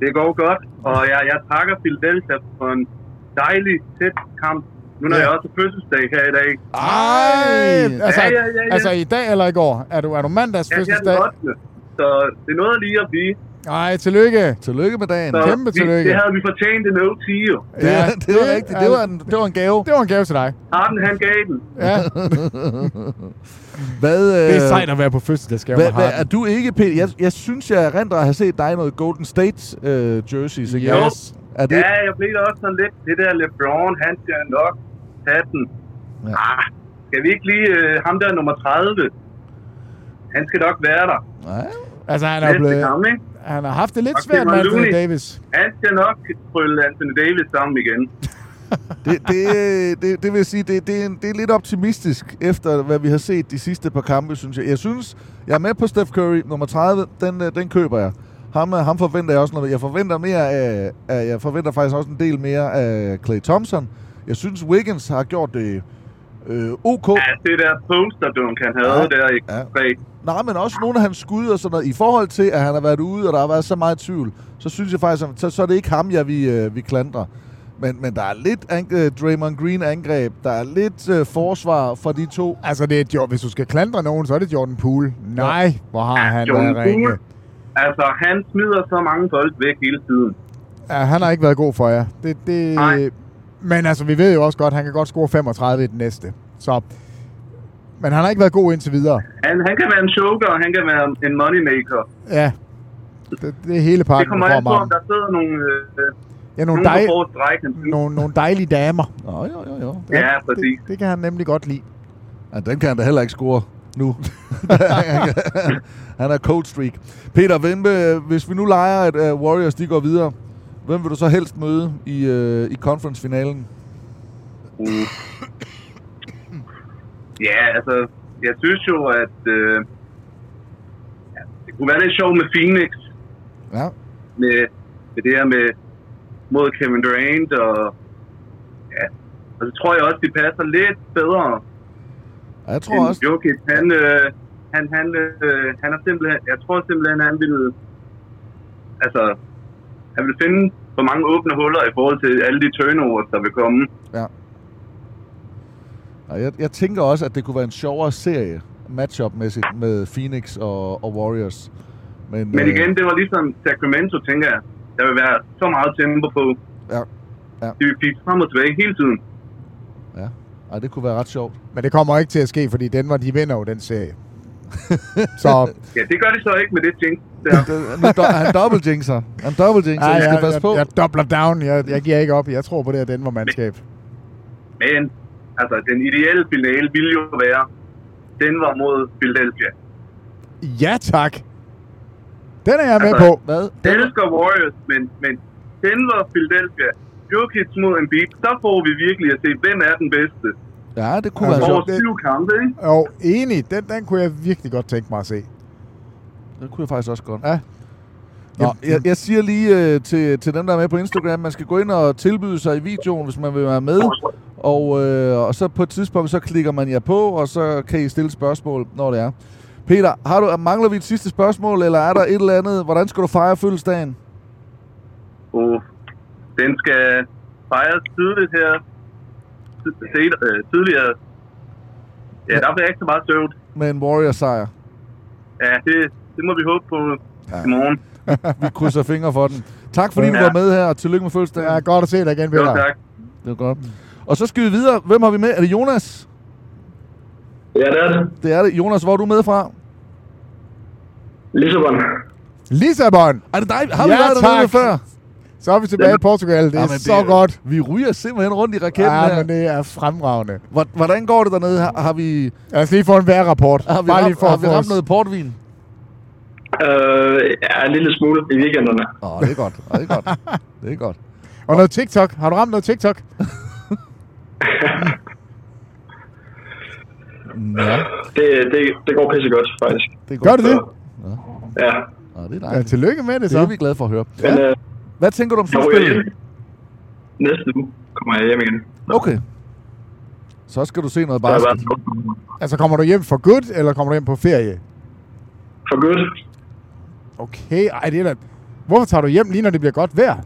det går godt. Og jeg, jeg takker Philadelphia for en dejlig, tæt kamp. Nu når Ja. jeg også fødselsdag her i dag. Ej! Altså, Ja, ja, ja, ja. altså i dag eller i går? Er du, er du mandags Ja, jeg er fødselsdag? den 8. Så det er noget lige at blive. Nej, tillykke. Tillykke med dagen. Så Kæmpe vi, tillykke. det havde vi fortjent en OT, jo. Det, ja, det var rigtigt. Det var, en, det var en gave. Det var en gave til dig. Harden, han gav den. Ja, *laughs* Hvad, øh, det er sejt at være på fødselsdagsgave Hvad, med hvad, er du ikke, Peter? Jeg, jeg synes, jeg rent at have set dig i noget Golden State øh, jerseys. Ikke? Yes. Er det, Ja, jeg blev da også sådan lidt, det der LeBron, han skal nok tage den. Ja. Ah, skal vi ikke lige, øh, ham der nummer 30, han skal nok være der. Nej. Altså, han er blevet, kamp, ikke? han har haft det lidt svært med Anthony Looney. Davis. Han skal nok trylle Anthony Davis sammen igen. *laughs* Det, det, det, det vil jeg sige, det, det, er, en- det er lidt optimistisk efter, hvad vi har set de sidste par kampe, synes jeg. Jeg synes, jeg er med på Steph Curry, nummer 30, den, øh, den køber jeg. Ham, øh, ham forventer jeg også noget. Jeg forventer mere af, af, jeg forventer faktisk også en del mere af Clay Thompson. Jeg synes, Wiggins har gjort det øh, OK. Ja, det der posterdunk, han havde Ja. ja. der i Ja. ja. Nej, men også nogle af hans skud og sådan noget. I forhold til, at han har været ude, og der har været så meget tvivl, så synes jeg faktisk, at så, så er det ikke ham, jeg vi, øh, vi klandrer. Men, men der er lidt ang- øh, Draymond Green angreb. Der er lidt øh, forsvar for de to. Altså, det er, Jo- hvis du skal klandre nogen, så er det Jordan Poole. Nej, hvor har han Jordan været ringe. Altså, han smider så mange bolde væk hele tiden. Ja, han har ikke været god for jer. Det, det, Nej. Men altså, vi ved jo også godt, at han kan godt score 35 i den næste. Så, men han har ikke været god indtil videre. Han, han kan være en choker, og han kan være en moneymaker. Ja, det, det er hele Det pakken kommer for an på, om der sidder nogle, øh, Ja, nogle, dej, nogle, nogle dejlige damer. Nå, jo, jo, jo. Ja, præcis. Det, det kan han nemlig godt lide. Ja, den kan han da heller ikke score nu. *laughs* han er cold streak. Peter, hvem, øh, hvis vi nu leger, at uh, Warriors de går videre, hvem vil du så helst møde i, øh, i conference-finalen? Mm. Ja, altså, jeg synes jo, at øh, ja, det kunne være lidt sjovt med Phoenix. Ja. Med, med det her med mod Kevin Durant, og ja, og så tror jeg også, de passer lidt bedre Ja, jeg tror også. Jokic. Han, øh, han, han, øh, han er simpelthen, jeg tror simpelthen, han vil, altså, han vil finde for mange åbne huller i forhold til alle de turnovers, der vil komme. Ja. Og jeg, jeg tænker også, at det kunne være en sjovere serie, matchup-mæssigt, med Phoenix og, og Warriors. Men, Men øh, igen, det var ligesom Sacramento, tænker jeg. Der vil være så meget tempo på. Ja. ja. De vil pipe frem og tilbage hele tiden. Ja. Ej, det kunne være ret sjovt. Men det kommer ikke til at ske, fordi Denver, de vinder jo den serie. *laughs* så Ja, det gør de så ikke med det jinx der. Det- han dobbelt jinxer. Han dobbelt jinxer. Ej, I skal jeg, passe jeg, på. jeg dobler down. Jeg, jeg giver ikke op. Jeg tror på det her Denver-mandskab. Men altså, den ideelle finale ville jo være Denver mod Philadelphia. Ja, tak. Den er jeg med Altså, på. Hvad? Jeg elsker Warriors, men, men Denver, Philadelphia, Jokic mod Embiid, så får vi virkelig at se, hvem er den bedste. Ja, det kunne Altså, være Over sjovt. syv kampe, ikke? Jo, enig. Den, den kunne jeg virkelig godt tænke mig at se. Det kunne jeg faktisk også godt. Ja. Nå, jeg, jeg siger lige øh, til, til dem, der er med på Instagram, man skal gå ind og tilbyde sig i videoen, hvis man vil være med. Og, øh, og så på et tidspunkt, så klikker man jer på, og så kan I stille spørgsmål, når det er. Peter, har du, mangler vi et sidste spørgsmål, eller er der et eller andet? Hvordan skal du fejre fødselsdagen? Og den skal fejres tidligt her. Øh, Tidligere. Ja, der bliver ikke så meget søvn. Med en Warriors-sejr. Ja, det, det må vi håbe på Ja. i morgen. *laughs* vi krydser fingre for den. Tak fordi Ja. du var med her, og tillykke med fødselsdagen. Ja, godt at se dig igen, Peter. Jo, tak. Det er godt. Og så skal vi videre. Hvem har vi med? Er det Jonas? Ja, det er det. Det er det. Jonas, hvor er du med fra? Lissabon. Lissabon! Er det dig? Har vi Ja, været dernede før? Så er vi tilbage i Portugal. Det er Jamen, så godt. Vi ryger simpelthen rundt i raketten Ja, her. men det er fremragende. Hvor- Hvordan går det dernede? Har, har vi, Lad os lige få en vejrrapport. har vi, Bare lige for har at vi ramt os- noget portvin? Øh, ja, en lille smule i weekenderne. Åh, oh, det er godt. Oh, det er godt. Det er godt. Og noget TikTok. Har du ramt noget TikTok? Ja, *laughs* Det, det, det går pisse godt, faktisk. det er Gør det det? Ja. Oh, det er Ja, dejligt. tillykke med det Det så. er vi glade for at høre. Men øh, Hvad tænker du om slutspillet? Næste uge kommer jeg hjem igen. Okay. Så skal du se noget Så basket. været Altså, kommer du hjem for good, eller kommer du hjem på ferie? for godt. Okay, ej, det er da... Hvorfor tager du hjem lige, når det bliver godt vejr? *laughs*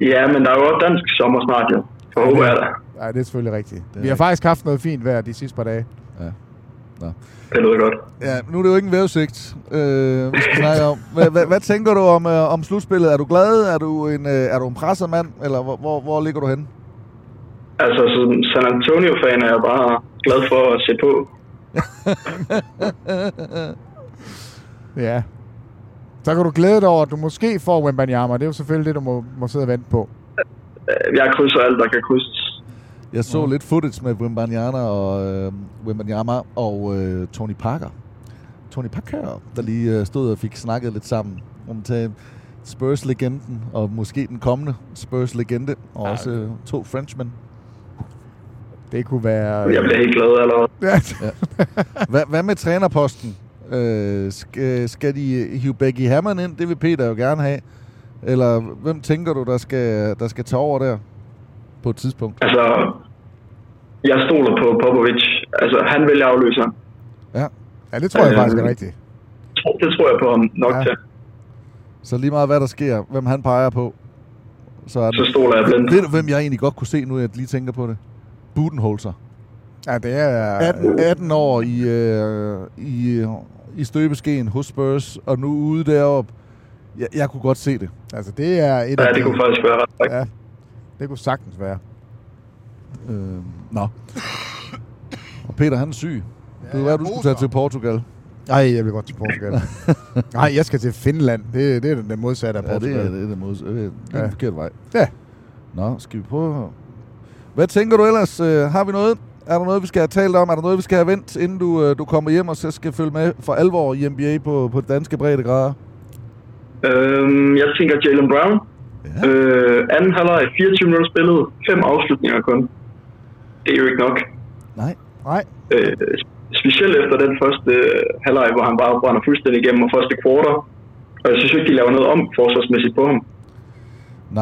Ja, men der er jo også dansk sommer snart, jo. For håber jeg da. Nej, det er selvfølgelig rigtigt. er Vi har faktisk haft noget fint vejr de sidste par dage. Det lyder godt. Ja, nu er det jo ikke en vævesigt, øh, vi skal snakke om. Hvad, hvad, hvad tænker du om, øh, om slutspillet? Er du glad? Er du en, øh, er du en presset mand? Eller hvor, hvor, hvor ligger du henne? Altså, som San Antonio-fan er jeg bare glad for at se på. *laughs* Ja. Så kan du glæde dig over, at du måske får Wembanyama. Det er jo selvfølgelig det, du må, må sidde og vente på. Jeg krydser alt, der kan krydses. Jeg så lidt footage med Wembanyama og, øh, Wembanyama og øh, Tony Parker. Tony Parker, der lige øh, stod og fik snakket lidt sammen om til Spurs-legenden, og måske den kommende Spurs-legende, og også øh, to Frenchmen. Det kunne være... Jeg bliver helt glad allerede. *laughs* Ja. Hvad, hvad med trænerposten? Øh, skal, skal de hive Becky Hammond ind? Det vil Peter jo gerne have. Eller hvem tænker du, der skal, der skal tage over der på et tidspunkt? Altså, jeg stoler på Popovic. Altså, han vil afløse ham. Ja. Ja, det tror jeg Øh, faktisk er rigtigt. Det tror jeg på ham nok Ja. til. Så lige meget hvad der sker, hvem han peger på, så er det... Så stoler jeg blindt. Ved du, hvem jeg egentlig godt kunne se, nu jeg lige tænker på det? Budenholzer. Ja, det er... 18, 18 år i, øh, i, i støbeskeen hos Spurs, og nu ude deroppe. Jeg, jeg kunne godt se det. Altså, det er et Ja, af det de- kunne faktisk være ret. Ja, det kunne sagtens være. Øh, nå. *laughs* Og Peter, han er syg. Det kunne være, du skulle tage til Portugal. Nej, jeg vil godt til Portugal. *laughs* Nej, jeg skal til Finland. Det, det er den modsatte af Ja, det Portugal. er, det er det modsatte. Det er den Ja. forkerte vej. Ja. Nå, skal vi prøve... Hvad tænker du ellers? Øh, har vi noget? Er der noget, vi skal have talt om? Er der noget, vi skal have vendt, inden du, øh, du kommer hjem og så skal følge med for alvor i NBA på, på danske breddegrader? Øhm, jeg tænker Jalen Brown. Ja. Øh, anden halvleg, 24 minutter spillet, fem afslutninger kun. Det er jo ikke nok. Nej. Nej. Øh, specielt efter den første øh, halvleg, hvor han bare brænder fuldstændig igennem og første kvartal. Og jeg synes ikke, de laver noget om forsvarsmæssigt på ham.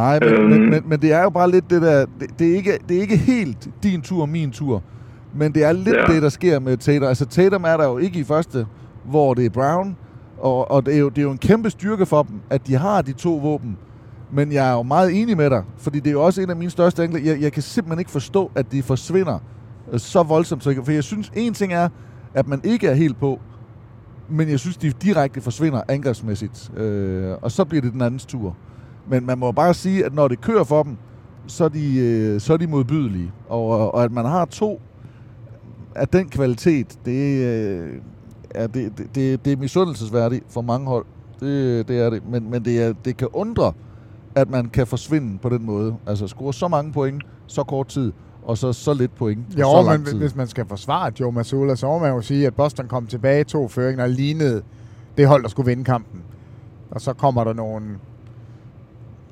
Nej, men, Øhm. men, men, men det er jo bare lidt det der... Det, det, er ikke, det er ikke helt din tur, min tur. Men det er lidt ja. det, der sker med Tatum. Altså Tatum er der jo ikke i første, hvor det er Brown. Og, og det, er jo, det er jo en kæmpe styrke for dem, at de har de to våben. Men jeg er jo meget enig med dig, fordi det er jo også en af mine største enkle. Jeg, jeg kan simpelthen ikke forstå, at de forsvinder øh, så voldsomt. Så For jeg synes, en ting er, at man ikke er helt på, men jeg synes, de direkte forsvinder angrebsmæssigt. Øh, og så bliver det den andens tur. Men man må bare sige, at når det kører for dem, så er de, øh, så er de modbydelige. Og, og at man har to af den kvalitet, det, øh, er, det, det, det, det er misundelsesværdigt for mange hold. Det, det er det. Men, men det, er, det kan undre, at man kan forsvinde på den måde. Altså score så mange point, så kort tid, og så så lidt point på Jo, så lang men tid. hvis man skal forsvare Joe Mazzulla, så må man jo sige, at Boston kom tilbage i to føringer og lignede det hold, der skulle vinde kampen. Og så kommer der nogle,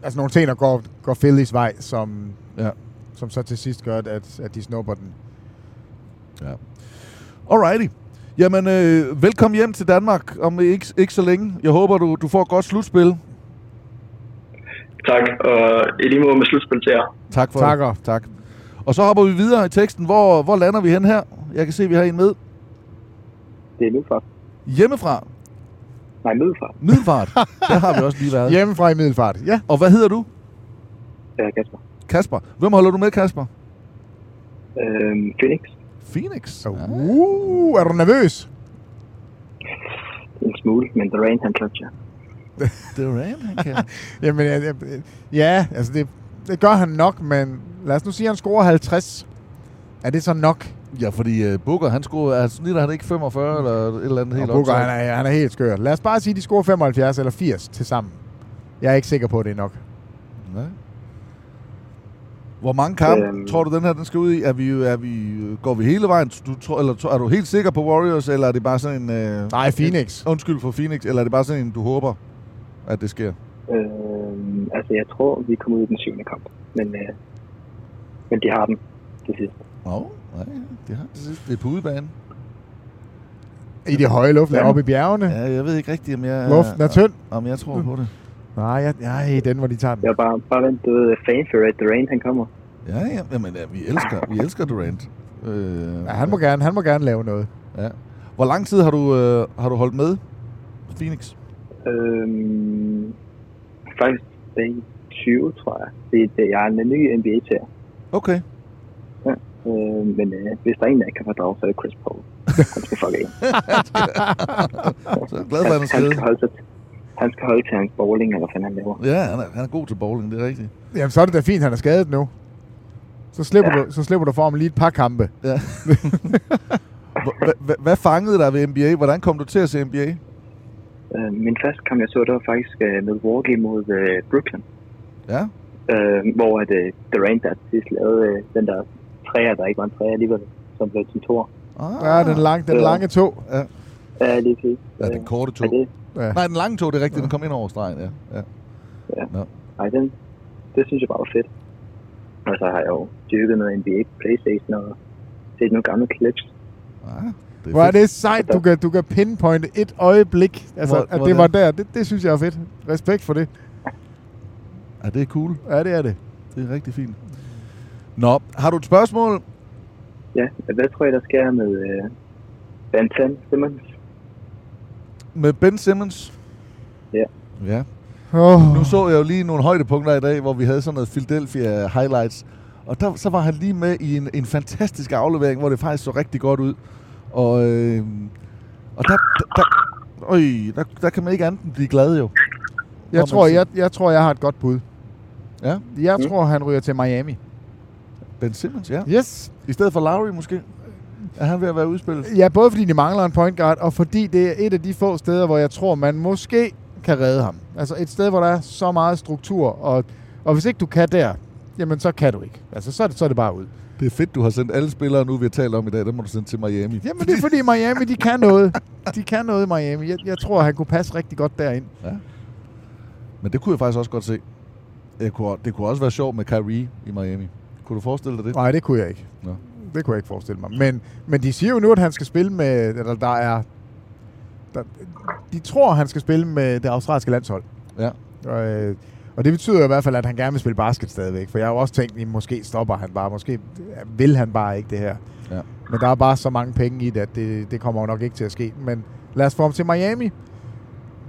altså nogle ting, der går, går Phillies vej, som, ja. som så til sidst gør, at, at de snupper den. Ja. Alrighty. Jamen, øh, velkommen hjem til Danmark om ikke, ikke så længe. Jeg håber, du, du får et godt slutspil. Tak, og i lige måde med slutspil til jer. Tak for Takker. det. Tak. Og så hopper vi videre i teksten. Hvor, hvor lander vi hen her? Jeg kan se, at vi har en med. Det er Middelfart. Hjemmefra. Nej, Middelfart. Middelfart. *laughs* Der har vi også lige været. Hjemmefra i Middelfart, ja. Og hvad hedder du? Ja, Kasper. Kasper. Hvem holder du med, Kasper? Øhm, Phoenix. Phoenix? Uh, er du nervøs? En smule, men Durant han clutcher. Durant, han kan. *laughs* Jamen, ja, ja, ja, altså det, det gør han nok, men lad os nu sige, at han scorer 50. Er det så nok? Ja, fordi uh, Booker, han scorer, altså, snitter han ikke 45 eller et eller andet helt Booker, op han er, han er helt skør. Lad os bare sige, at de scorer 75 eller 80 til sammen. Jeg er ikke sikker på, at det er nok. Nej. Hvor mange kampe Øhm. tror du, den her den skal ud i? Er vi, er vi, går vi hele vejen? Du, tror, eller er du helt sikker på Warriors, eller er det bare sådan en... Uh, Nej, Phoenix. undskyld for Phoenix, eller er det bare sådan en, du håber, at det sker? Øhm, altså, jeg tror, vi kommer ud i den syvende kamp. Men, øh, men de har den til sidst. Nå, nej, det, har, det, det er på udebane. I det høje luft, Ja. oppe i bjergene. Ja, jeg ved ikke rigtigt, om jeg... Luften er tynd. Om jeg tror på det. Nej, jeg, jeg, den, hvor de tager den. Jeg er bare, bare vent, du ved, fan for at Durant, han kommer. Ja, ja, jamen, ja, vi elsker, vi elsker Durant. Øh, Ja, han må gerne, han må gerne lave noget. Ja. Hvor lang tid har du, øh, har du holdt med Phoenix? Øhm, faktisk det er 20, tror jeg. Det, det, jeg er en ny nba til. Okay. Ja, øh, men øh, hvis der er en, der ikke kan fordrage, så er det Chris Paul. Han skal fuck af. *laughs* Så er glad for, at han er han skadet. skal holde sig til, han skal holde til hans bowling, eller hvad han laver. Ja, han er, han er god til bowling, det er rigtigt. Jamen, så er det da fint, han er skadet nu. Så slipper, ja. du, så slipper du for ham lige et par kampe. Ja. *laughs* Hva- hva- Hvad fangede dig ved NBA? Hvordan kom du til at se NBA? Øh, min første kamp, jeg så, det var faktisk øh, Milwaukee mod øh, Brooklyn. Ja. Øh, hvor at, øh, Durant der til sidst lavede øh, den der træer, der ikke var en træer alligevel, som blev til tor. Ah. Ja, den, lang, den Øh, lange tog. Ja. Ja, lige præcis. Ja, den korte Ja, tog. det, Ja. Nej, den lange tog, det er rigtigt. Den kom ind over stregen, ja. ja. Ja. Nå. Ej, den, det synes jeg bare var fedt. Og så har jeg jo dyrket noget NBA Playstation og set nogle gamle clips. Ah, det Hvor er det sejt, du kan, du kan pinpointe et øjeblik. Altså, Hvor- at hvor det det var er. der. Det, det synes jeg er fedt. Respekt for det. Ja, det er cool. Ja, det er det. Det er rigtig fint. Nå, har du et spørgsmål? Ja, hvad tror jeg, der sker med øh, Ben 10 Simmons? Med Ben Simmons? Ja. Ja. Oh. Nu så jeg jo lige nogle højdepunkter i dag, hvor vi havde sådan noget Philadelphia highlights. Og der, så var han lige med i en, en fantastisk aflevering, hvor det faktisk så rigtig godt ud. Og, øh, og der, der, der, øj, der, der kan man ikke andet end blive glad jo. Jeg tror, jeg, jeg tror, jeg har et godt bud. Ja. Jeg Mm. tror, han ryger til Miami. Ben Simmons, ja. Yes. I stedet for Lowry måske. Er han ved at være udspillet? Ja, både fordi de mangler en point guard, og fordi det er et af de få steder, hvor jeg tror, man måske kan redde ham. Altså et sted, hvor der er så meget struktur, og, og hvis ikke du kan der, jamen så kan du ikke. Altså så er det, så er det bare ud. Det er fedt, du har sendt alle spillere nu, vi har talt om i dag, dem må du sende til Miami. Jamen det er fordi Miami, de kan noget. De kan noget i Miami. Jeg, jeg tror, han kunne passe rigtig godt derind. Ja. Men det kunne jeg faktisk også godt se. Jeg kunne, det kunne også være sjovt med Kyrie i Miami. Kunne du forestille dig det? Nej, det kunne jeg ikke. Nå. Det kunne jeg ikke forestille mig. Men, men de siger jo nu, at han skal spille med... Eller der er... Der, de tror, han skal spille med det australske landshold. Ja. Og, øh, og det betyder i hvert fald, at han gerne vil spille basket stadigvæk. For jeg har jo også tænkt, at måske stopper han bare. Måske vil han bare ikke det her. Ja. Men der er bare så mange penge i det, at det, det kommer jo nok ikke til at ske. Men lad os få ham til Miami.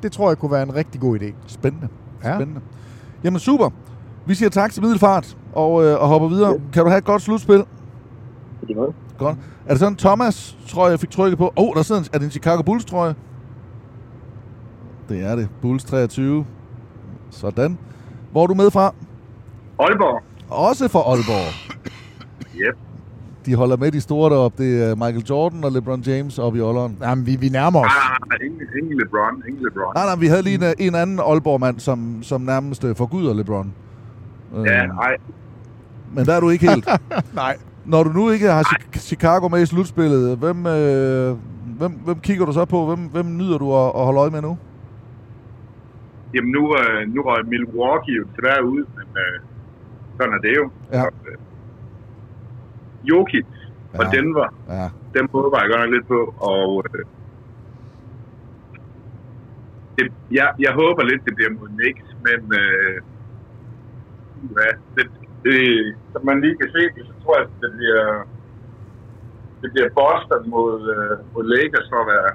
Det tror jeg kunne være en rigtig god idé. Spændende. Ja. Spændende. Jamen super. Vi siger tak til Middelfart og, øh, og hopper videre. Kan du have et godt slutspil? I måde. Godt. Er det sådan Thomas, tror jeg, jeg fik trykket på? Åh, oh, der sidder en, er det en Chicago Bulls, tror jeg? Det er det. Bulls 23. Sådan. Hvor er du med fra? Aalborg. Også fra Aalborg. Yep. De holder med de store deroppe. Det er Michael Jordan og LeBron James oppe i Aalborg. Jamen, vi, vi nærmer os. Ah, ingen, ingen LeBron. Ingen LeBron. Nej, nej, vi havde lige en, en anden Aalborg-mand, som, som nærmest øh, forguder LeBron. Ja, Øh, nej. Men der er du ikke helt. *laughs* Nej. Når du nu ikke har Chi- Chicago med i slutspillet, hvem, øh, hvem, hvem kigger du så på? Hvem, hvem nyder du at, at holde øje med nu? Jamen nu, øh, nu røg Milwaukee jo desværre ud, men øh, sådan er det jo. Ja. Og, øh, Jokic og Ja. Denver, Ja. dem håber jeg godt nok lidt på. Og øh, det, jeg, jeg håber lidt, det bliver mod Knicks, men øh, ja, det, det, som man lige kan se, så tror jeg, at det bliver, det bliver Boston mod, øh, mod Lakers for at være,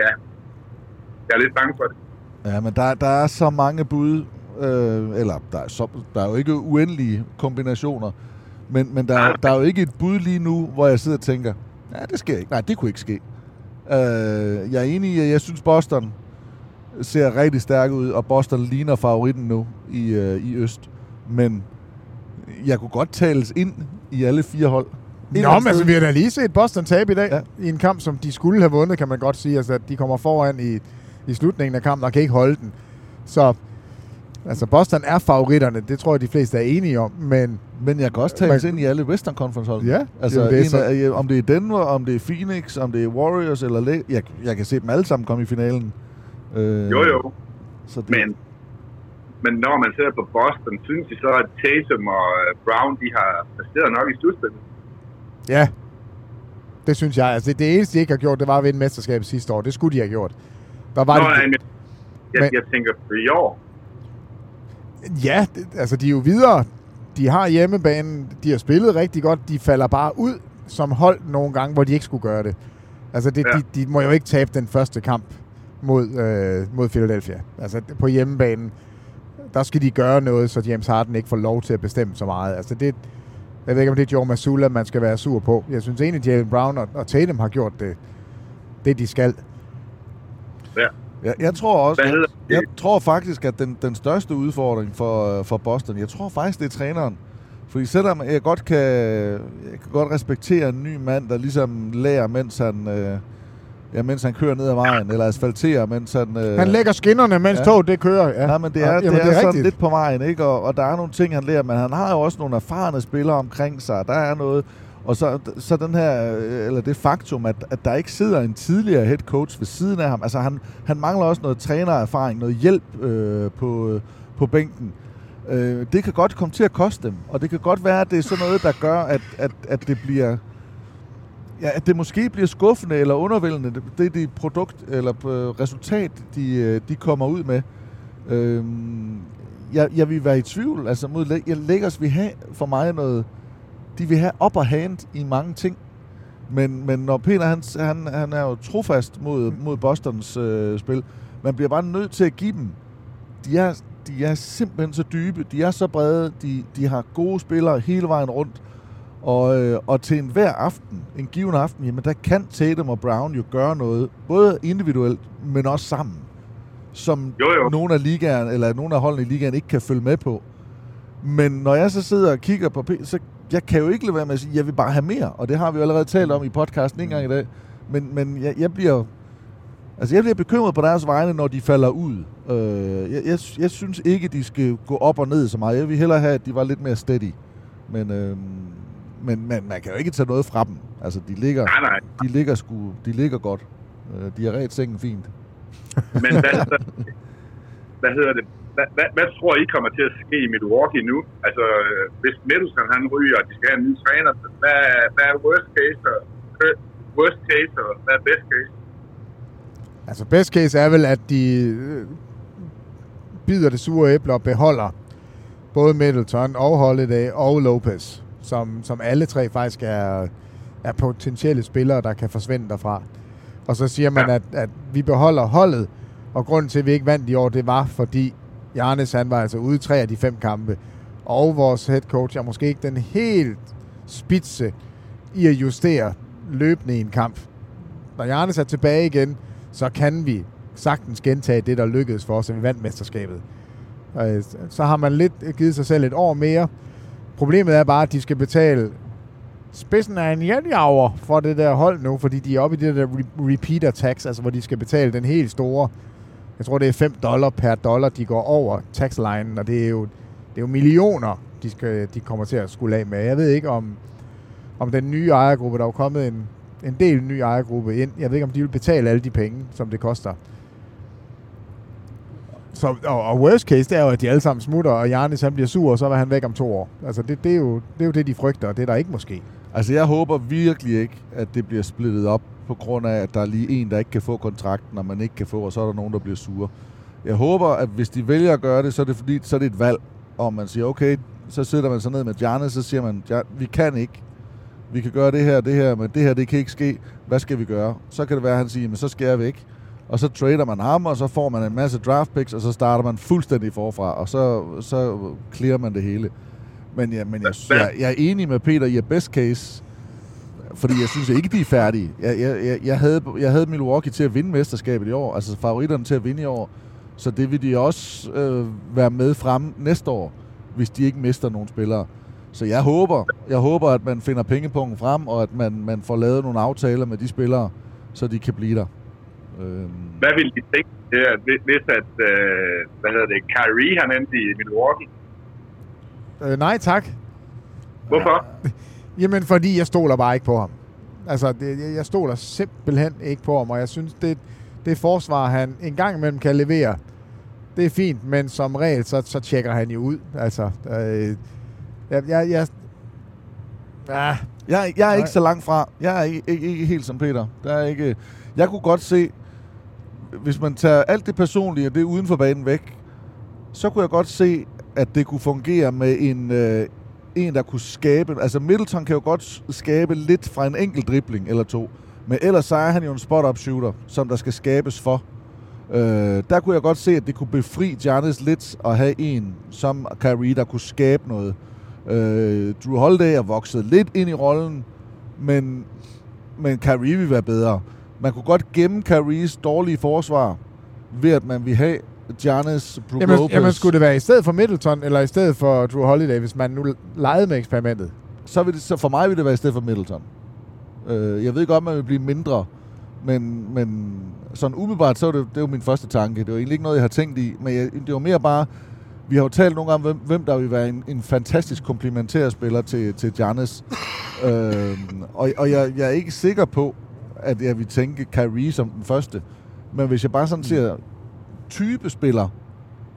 ja, jeg er lidt bange for det. Ja, men der, der er så mange bud, øh, eller der er, så, der er jo ikke uendelige kombinationer, men, men der, er- der er jo ikke et bud lige nu, hvor jeg sidder og tænker, ja, det sker ikke. Nej, det kunne ikke ske. Øh, jeg er enig i, at jeg synes Boston ser rigtig stærk ud, og Boston ligner favoritten nu i, øh, i Øst. Men jeg kunne godt tales ind i alle fire hold. Et Nå, men altså, vi har da lige set Boston tabe i dag, ja. i en kamp, som de skulle have vundet, kan man godt sige. Altså, at de kommer foran i, i slutningen af kampen og kan ikke holde den. Så altså, Boston er favoritterne, det tror jeg, de fleste er enige om, men... Men jeg kan også tales ind i alle Western Conference hold. Ja, altså det er en, så- af, om det er Denver, om det er Phoenix, om det er Warriors eller Le- jeg, jeg kan se dem alle sammen komme i finalen. Øh, Jo, jo. Så det, Men, men når man ser på Boston, synes I så, at Tatum og øh, Brown, de har præsteret nok i slutspillet? Ja, det synes jeg. Altså, det, det eneste, de ikke har gjort, det var at vinde mesterskabet sidste år. Det skulle de have gjort. Der var Nå, de, nej, men jeg, Men- jeg tænker på i år. Ja, det, altså de er jo videre. De har hjemmebanen, de har spillet rigtig godt. De falder bare ud som hold nogle gange, hvor de ikke skulle gøre det. Altså det, ja. de, de må jo ikke tabe den første kamp mod, øh, mod Philadelphia. Altså på hjemmebanen, der skal de gøre noget, så James Harden ikke får lov til at bestemme så meget. Altså det, jeg ved ikke, om det er Joe Masula, man skal være sur på. Jeg synes egentlig, Jalen Brown og, og Tatum har gjort det, det de skal. Ja. Jeg, jeg tror også, Hvad jeg, hedder det? jeg tror faktisk, at den, den største udfordring for, øh, for Boston, jeg tror faktisk, det er træneren. Fordi selvom jeg godt kan, jeg kan godt respektere en ny mand, der ligesom lærer, mens han, øh, ja, mens han kører ned ad vejen, eller asfalterer, mens han... Øh, Han lægger skinnerne, mens ja. toget det kører. Ja, Ja, men det er, Jamen, det er, det er sådan rigtigt. lidt på vejen, ikke? Og, og der er nogle ting, han lærer, men han har jo også nogle erfarne spillere omkring sig. Der er noget... Og så, så den her, eller det faktum, at, at der ikke sidder en tidligere head coach ved siden af ham. Altså han, han mangler også noget trænererfaring, noget hjælp øh, på, på bænken. Øh, det kan godt komme til at koste dem, og det kan godt være, at det er sådan noget, der gør, at, at, at det bliver... Ja, at det måske bliver skuffende eller undervældende, det, det er det produkt eller øh, resultat, de, øh, de kommer ud med. Øhm, jeg, jeg vil være i tvivl. Altså mod jeg, Lakers vil have for mig noget... De vil have upper hand i mange ting. Men, men når Peter, han, han, han er jo trofast mod, mod Bostons øh, spil, man bliver bare nødt til at give dem. De er, de er simpelthen så dybe, de er så brede, de, de har gode spillere hele vejen rundt. Og, øh, og til enhver aften, en given aften, jamen der kan Tatum og Brown jo gøre noget, både individuelt, men også sammen som Jo, jo. nogle af ligaen, eller nogle af holdene i ligaen ikke kan følge med på. Men når jeg så sidder og kigger på så jeg kan jo ikke lade være med at sige, jeg vil bare have mere. Og det har vi jo allerede talt om i podcasten en gang i dag. Men, men jeg, jeg bliver... Altså, jeg bliver bekymret på deres vegne, når de falder ud. Øh, jeg, jeg, jeg synes ikke, de skal gå op og ned så meget. Jeg vil hellere have, at de var lidt mere steady. Men, øh, men, men man kan jo ikke tage noget fra dem. Altså, de ligger, Nej, nej. De ligger, sgu, de ligger godt. Øh, de har ret sengen fint. Men hvad, *laughs* hvad, hedder det? Hvad, hvad, hvad tror I kommer til at ske i Milwaukee nu? Altså, øh, hvis Middleton han ryger, og de skal have en ny træner, hvad, hvad er worst case, og, øh, worst case, og hvad er best case? Altså best case er vel, at de øh, bider det sure æble og beholder både Middleton og Holiday og Lopez, som, som alle tre faktisk er, er potentielle spillere, der kan forsvinde derfra. Og så siger man, ja. at, at vi beholder holdet, og grunden til, at vi ikke vandt i år, det var, fordi Jarnes han var altså ude i tre af de fem kampe, og vores head coach er måske ikke den helt spidse i at justere løbende i en kamp. Når Jarnes er tilbage igen, så kan vi sagtens gentage det, der lykkedes for os, at vi vandt mesterskabet. Øh, så har man lidt givet sig selv et år mere. Problemet er bare, at de skal betale spidsen af en jetjager for det der hold nu, fordi de er oppe i det der repeater tax, altså hvor de skal betale den helt store, jeg tror det er 5 dollar per dollar, de går over taxlinen, og det er jo, det er jo millioner, de, skal, de kommer til at skulle af med. Jeg ved ikke om, om den nye ejergruppe, der er jo kommet en, en del ny ejergruppe ind, jeg ved ikke om de vil betale alle de penge, som det koster. Så, og, og worst case, det er jo, at de alle sammen smutter, og Jarnis han bliver sur, og så er han væk om to år. Altså det, det, er jo, det er jo det, de frygter, og det er der ikke måske. Altså, jeg håber virkelig ikke, at det bliver splittet op på grund af, at der er lige en, der ikke kan få kontrakten, og man ikke kan få, og så er der nogen, der bliver sure. Jeg håber, at hvis de vælger at gøre det, så er det fordi, så er det et valg, og man siger, okay, så sidder man så ned med Giannis, så siger man, "Ja, vi kan ikke. Vi kan gøre det her det her, men det her, det kan ikke ske. Hvad skal vi gøre? Så kan det være, at han siger, men så skal jeg væk. Og så trader man ham, og så får man en masse draft picks, og så starter man fuldstændig forfra, og så, så clear man det hele. Men, ja, men jeg, jeg, jeg er enig med Peter i, at best case, fordi jeg synes ikke, de er færdige. Jeg, jeg, jeg, jeg, havde, jeg havde Milwaukee til at vinde mesterskabet i år, altså favoritterne til at vinde i år. Så det vil de også øh, være med frem næste år, hvis de ikke mister nogen spillere. Så jeg håber, jeg håber, at man finder pengepunkten frem, og at man, man får lavet nogle aftaler med de spillere, så de kan blive der. Øhm, Hvad ville de tænke, det er, hvis at, øh, hvad hedder det, Kyrie han endte i Milwaukee? Øh, nej, tak. Hvorfor? *laughs* Jamen, fordi jeg stoler bare ikke på ham. Altså, det, jeg, stoler simpelthen ikke på ham, og jeg synes, det, det forsvar, han en gang imellem kan levere, det er fint, men som regel, så, så tjekker han jo ud. Altså, øh, jeg, jeg, jeg, ah, Jeg, jeg er ikke så langt fra. Jeg er ikke, ikke, ikke helt som Peter. Der er ikke, jeg kunne godt se, hvis man tager alt det personlige og det uden for banen væk, så kunne jeg godt se, at det kunne fungere med en, øh, en der kunne skabe... Altså Middleton kan jo godt skabe lidt fra en enkelt dribling eller to, men ellers så er han jo en spot-up shooter, som der skal skabes for. Øh, der kunne jeg godt se, at det kunne befri Giannis lidt at have en som Kyrie, der kunne skabe noget. Øh, Drew Holiday er vokset lidt ind i rollen, men, men Kyrie vil være bedre. Man kunne godt gemme Kyries dårlige forsvar, ved at man vil have Giannis, Brook jamen, Lopez. jamen, skulle det være i stedet for Middleton, eller i stedet for Drew Holiday, hvis man nu legede med eksperimentet? så, vil det, så for mig vil det være i stedet for Middleton. Øh, jeg ved godt, man vil blive mindre, men, men sådan umiddelbart, så er det, det er jo min første tanke. Det var egentlig ikke noget, jeg har tænkt i, men jeg, det var mere bare, vi har jo talt nogle gange om, hvem, hvem der vil være en, en fantastisk komplementær spiller til, til Giannis. *laughs* øh, og og jeg, jeg er ikke sikker på, at jeg vil tænke Kyrie som den første. Men hvis jeg bare sådan ser type spiller,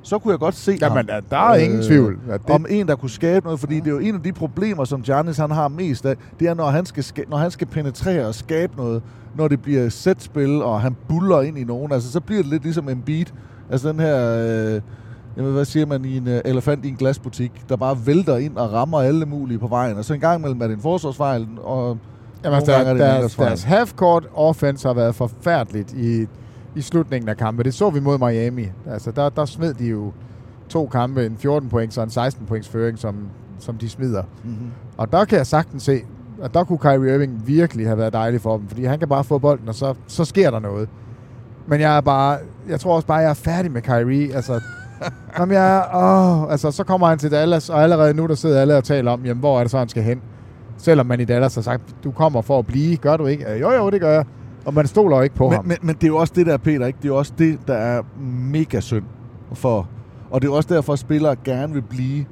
så kunne jeg godt se Jamen, ham. der- der er ingen tvivl. Ja, det- Om en, der kunne skabe noget, fordi det er jo en af de problemer, som Giannis han har mest af, det er, når han skal, ska- når han skal penetrere og skabe noget, når det bliver sætspil, og han buller ind i nogen, altså så bliver det lidt ligesom en beat. Altså den her, øh, jamen, hvad siger man i en øh, elefant i en glasbutik, der bare vælter ind og rammer alle mulige på vejen, og så en gang imellem er det en forsvarsfejl, og Jamen, nogle gange er der, det deres, deres half-court offense har været forfærdeligt i, i slutningen af kampe. Det så vi mod Miami. Altså, der, der smed de jo to kampe, en 14 points og en 16 points føring, som, som de smider. Mhm. Og der kan jeg sagtens se, at der kunne Kyrie Irving virkelig have været dejlig for dem, fordi han kan bare få bolden, og så, så sker der noget. Men jeg er bare, jeg tror også bare, jeg er færdig med Kyrie. Altså, *laughs* Jamen, jeg, åh, altså, så kommer han til Dallas, og allerede nu, der sidder alle og taler om, jamen, hvor er det så, han skal hen? Selvom man i Dallas har sagt, du kommer for at blive, gør du ikke? Øh, Jo, jo, det gør jeg. Og man stoler ikke på men, ham. Men, men det er jo også det der, Peter, ikke? Det er jo også det, der er mega synd for. Og det er jo også derfor, at spillere gerne vil blive.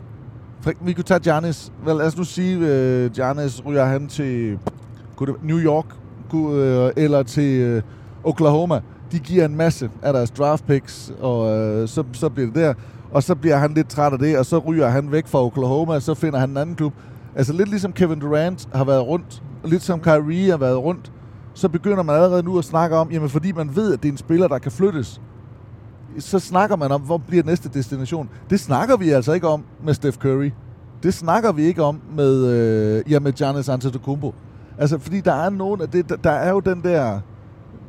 Vi kunne tage Giannis. Vel, lad os nu sige, uh, Giannis ryger han til New York kunne, uh, eller til uh, Oklahoma. De giver en masse af deres draft picks, og uh, så, så bliver det der. Og så bliver han lidt træt af det, og så ryger han væk fra Oklahoma, og så finder han en anden klub. Altså lidt ligesom Kevin Durant har været rundt, og lidt som Kyrie har været rundt, så begynder man allerede nu at snakke om, jamen fordi man ved, at det er en spiller, der kan flyttes, så snakker man om, hvor bliver næste destination. Det snakker vi altså ikke om med Steph Curry. Det snakker vi ikke om med, øh, ja, med Giannis Antetokounmpo. Altså, fordi der er nogen af det, der, der er jo den der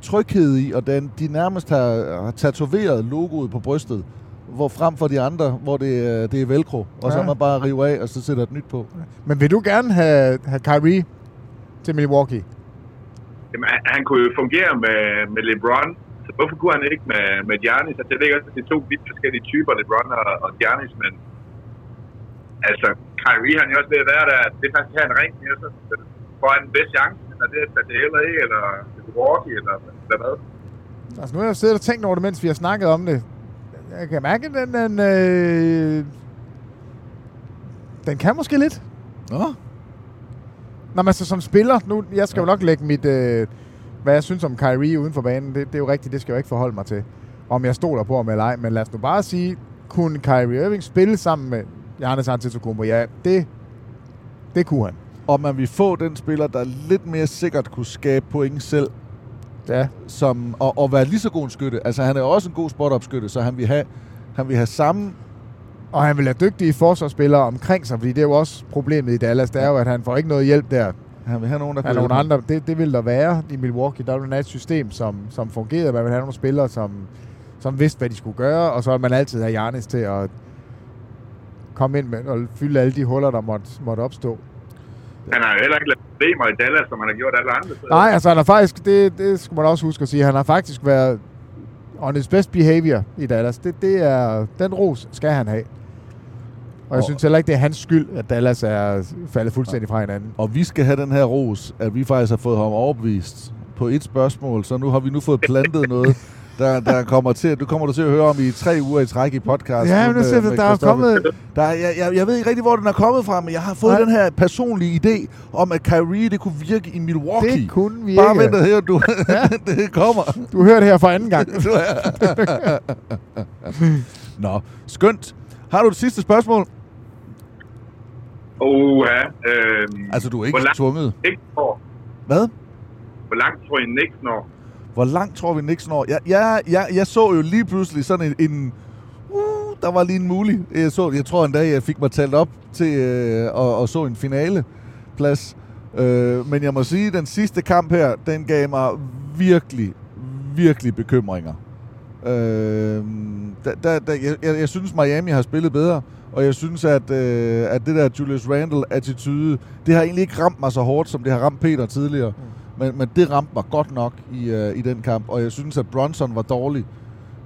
tryghed i, og den, de nærmest har, har tatoveret logoet på brystet, hvor frem for de andre, hvor det, er- det er velcro, og ja. så man bare river af, og så sætter et nyt på. Men vil du gerne have, have Kyrie til Milwaukee? Jamen, han, han kunne jo fungere med, med LeBron, så hvorfor kunne han ikke med, med Giannis? Altså, jeg ved godt, at det er to vidt forskellige typer, LeBron og, og Giannis, men altså, Kyrie han er jo også ved at være der, at det faktisk have en ring mere, så får han den bedste chance, eller det er til LA, eller Milwaukee, eller, eller hvad? Altså, nu har jeg siddet og tænkt over det, mens vi har snakket om det. Jeg kan mærke, at den, den, øh, den kan måske lidt. Nå. Nå, men altså som spiller, nu, jeg skal jo nok lægge mit, øh, hvad jeg synes om Kyrie uden for banen, det, det er jo rigtigt, det skal jeg jo ikke forholde mig til, om jeg stoler på ham eller ej, men lad os nu bare sige, kunne Kyrie Irving spille sammen med Giannis Antetokounmpo? Ja, det, det kunne han. Og man vil få den spiller, der lidt mere sikkert kunne skabe point selv, ja. som, og, og være lige så god en skytte. Altså, han er også en god spot-up-skytte, så han vil have, han vil have samme Og han vil have dygtige forsvarsspillere omkring sig, fordi det er jo også problemet i Dallas, det er jo, at han får ikke noget hjælp der. Han vil have nogen, der af kan nogle hjælpe andre. Det, det vil der være i Milwaukee. Der vil være et system, som, som fungerede. Man vil have nogle spillere, som, som vidste, hvad de skulle gøre, og så vil man altid have Giannis til at komme ind med og fylde alle de huller, der måtte, måtte opstå. Han har jo heller ikke lavet problemer i Dallas, som han har gjort alle andre steder. Nej, altså han har faktisk, det, det skal man også huske at sige, han har faktisk været on his best behavior i Dallas. Det, det er, den ros skal han have. Og jeg Og- synes heller ikke, det er hans skyld, at Dallas er faldet fuldstændig fra hinanden. Og vi skal have den her ros, at vi faktisk har fået ham overbevist på et spørgsmål, så nu har vi nu fået plantet noget, *laughs* der, der kommer til, du kommer du til at høre om i tre uger i træk i podcasten. Ja, men nu ser vi, der er kommet... Der, er- jeg, jeg, jeg ved ikke rigtig, hvor den er kommet fra, men jeg har fået Nej. den her personlige idé om, at Kyrie det kunne virke i Milwaukee. Det kunne virke. Bare vent hør, du, *laughs* det kommer. Du hører det her for anden gang. *laughs* Nå, skønt. Har du det sidste spørgsmål? Oha. Øhm, Altså, du er ikke tvunget. Knicks når? Hvad? Hvor langt tror I Knicks når? Hvor langt tror vi Knicks når? Jeg, jeg, jeg, jeg så jo lige pludselig sådan en... en uh, der var lige en mulig. Jeg, så, jeg tror en dag, jeg fik mig talt op til øh, og, og så en finaleplads. Øh, men jeg må sige, at den sidste kamp her, den gav mig virkelig, virkelig bekymringer. Øh, da, da, da, jeg, jeg, synes, Miami har spillet bedre, og jeg synes, at, øh, at det der Julius Randle-attitude, det har egentlig ikke ramt mig så hårdt, som det har ramt Peter tidligere. Men, men det ramte mig godt nok i, øh, i den kamp, og jeg synes, at Bronson var dårlig.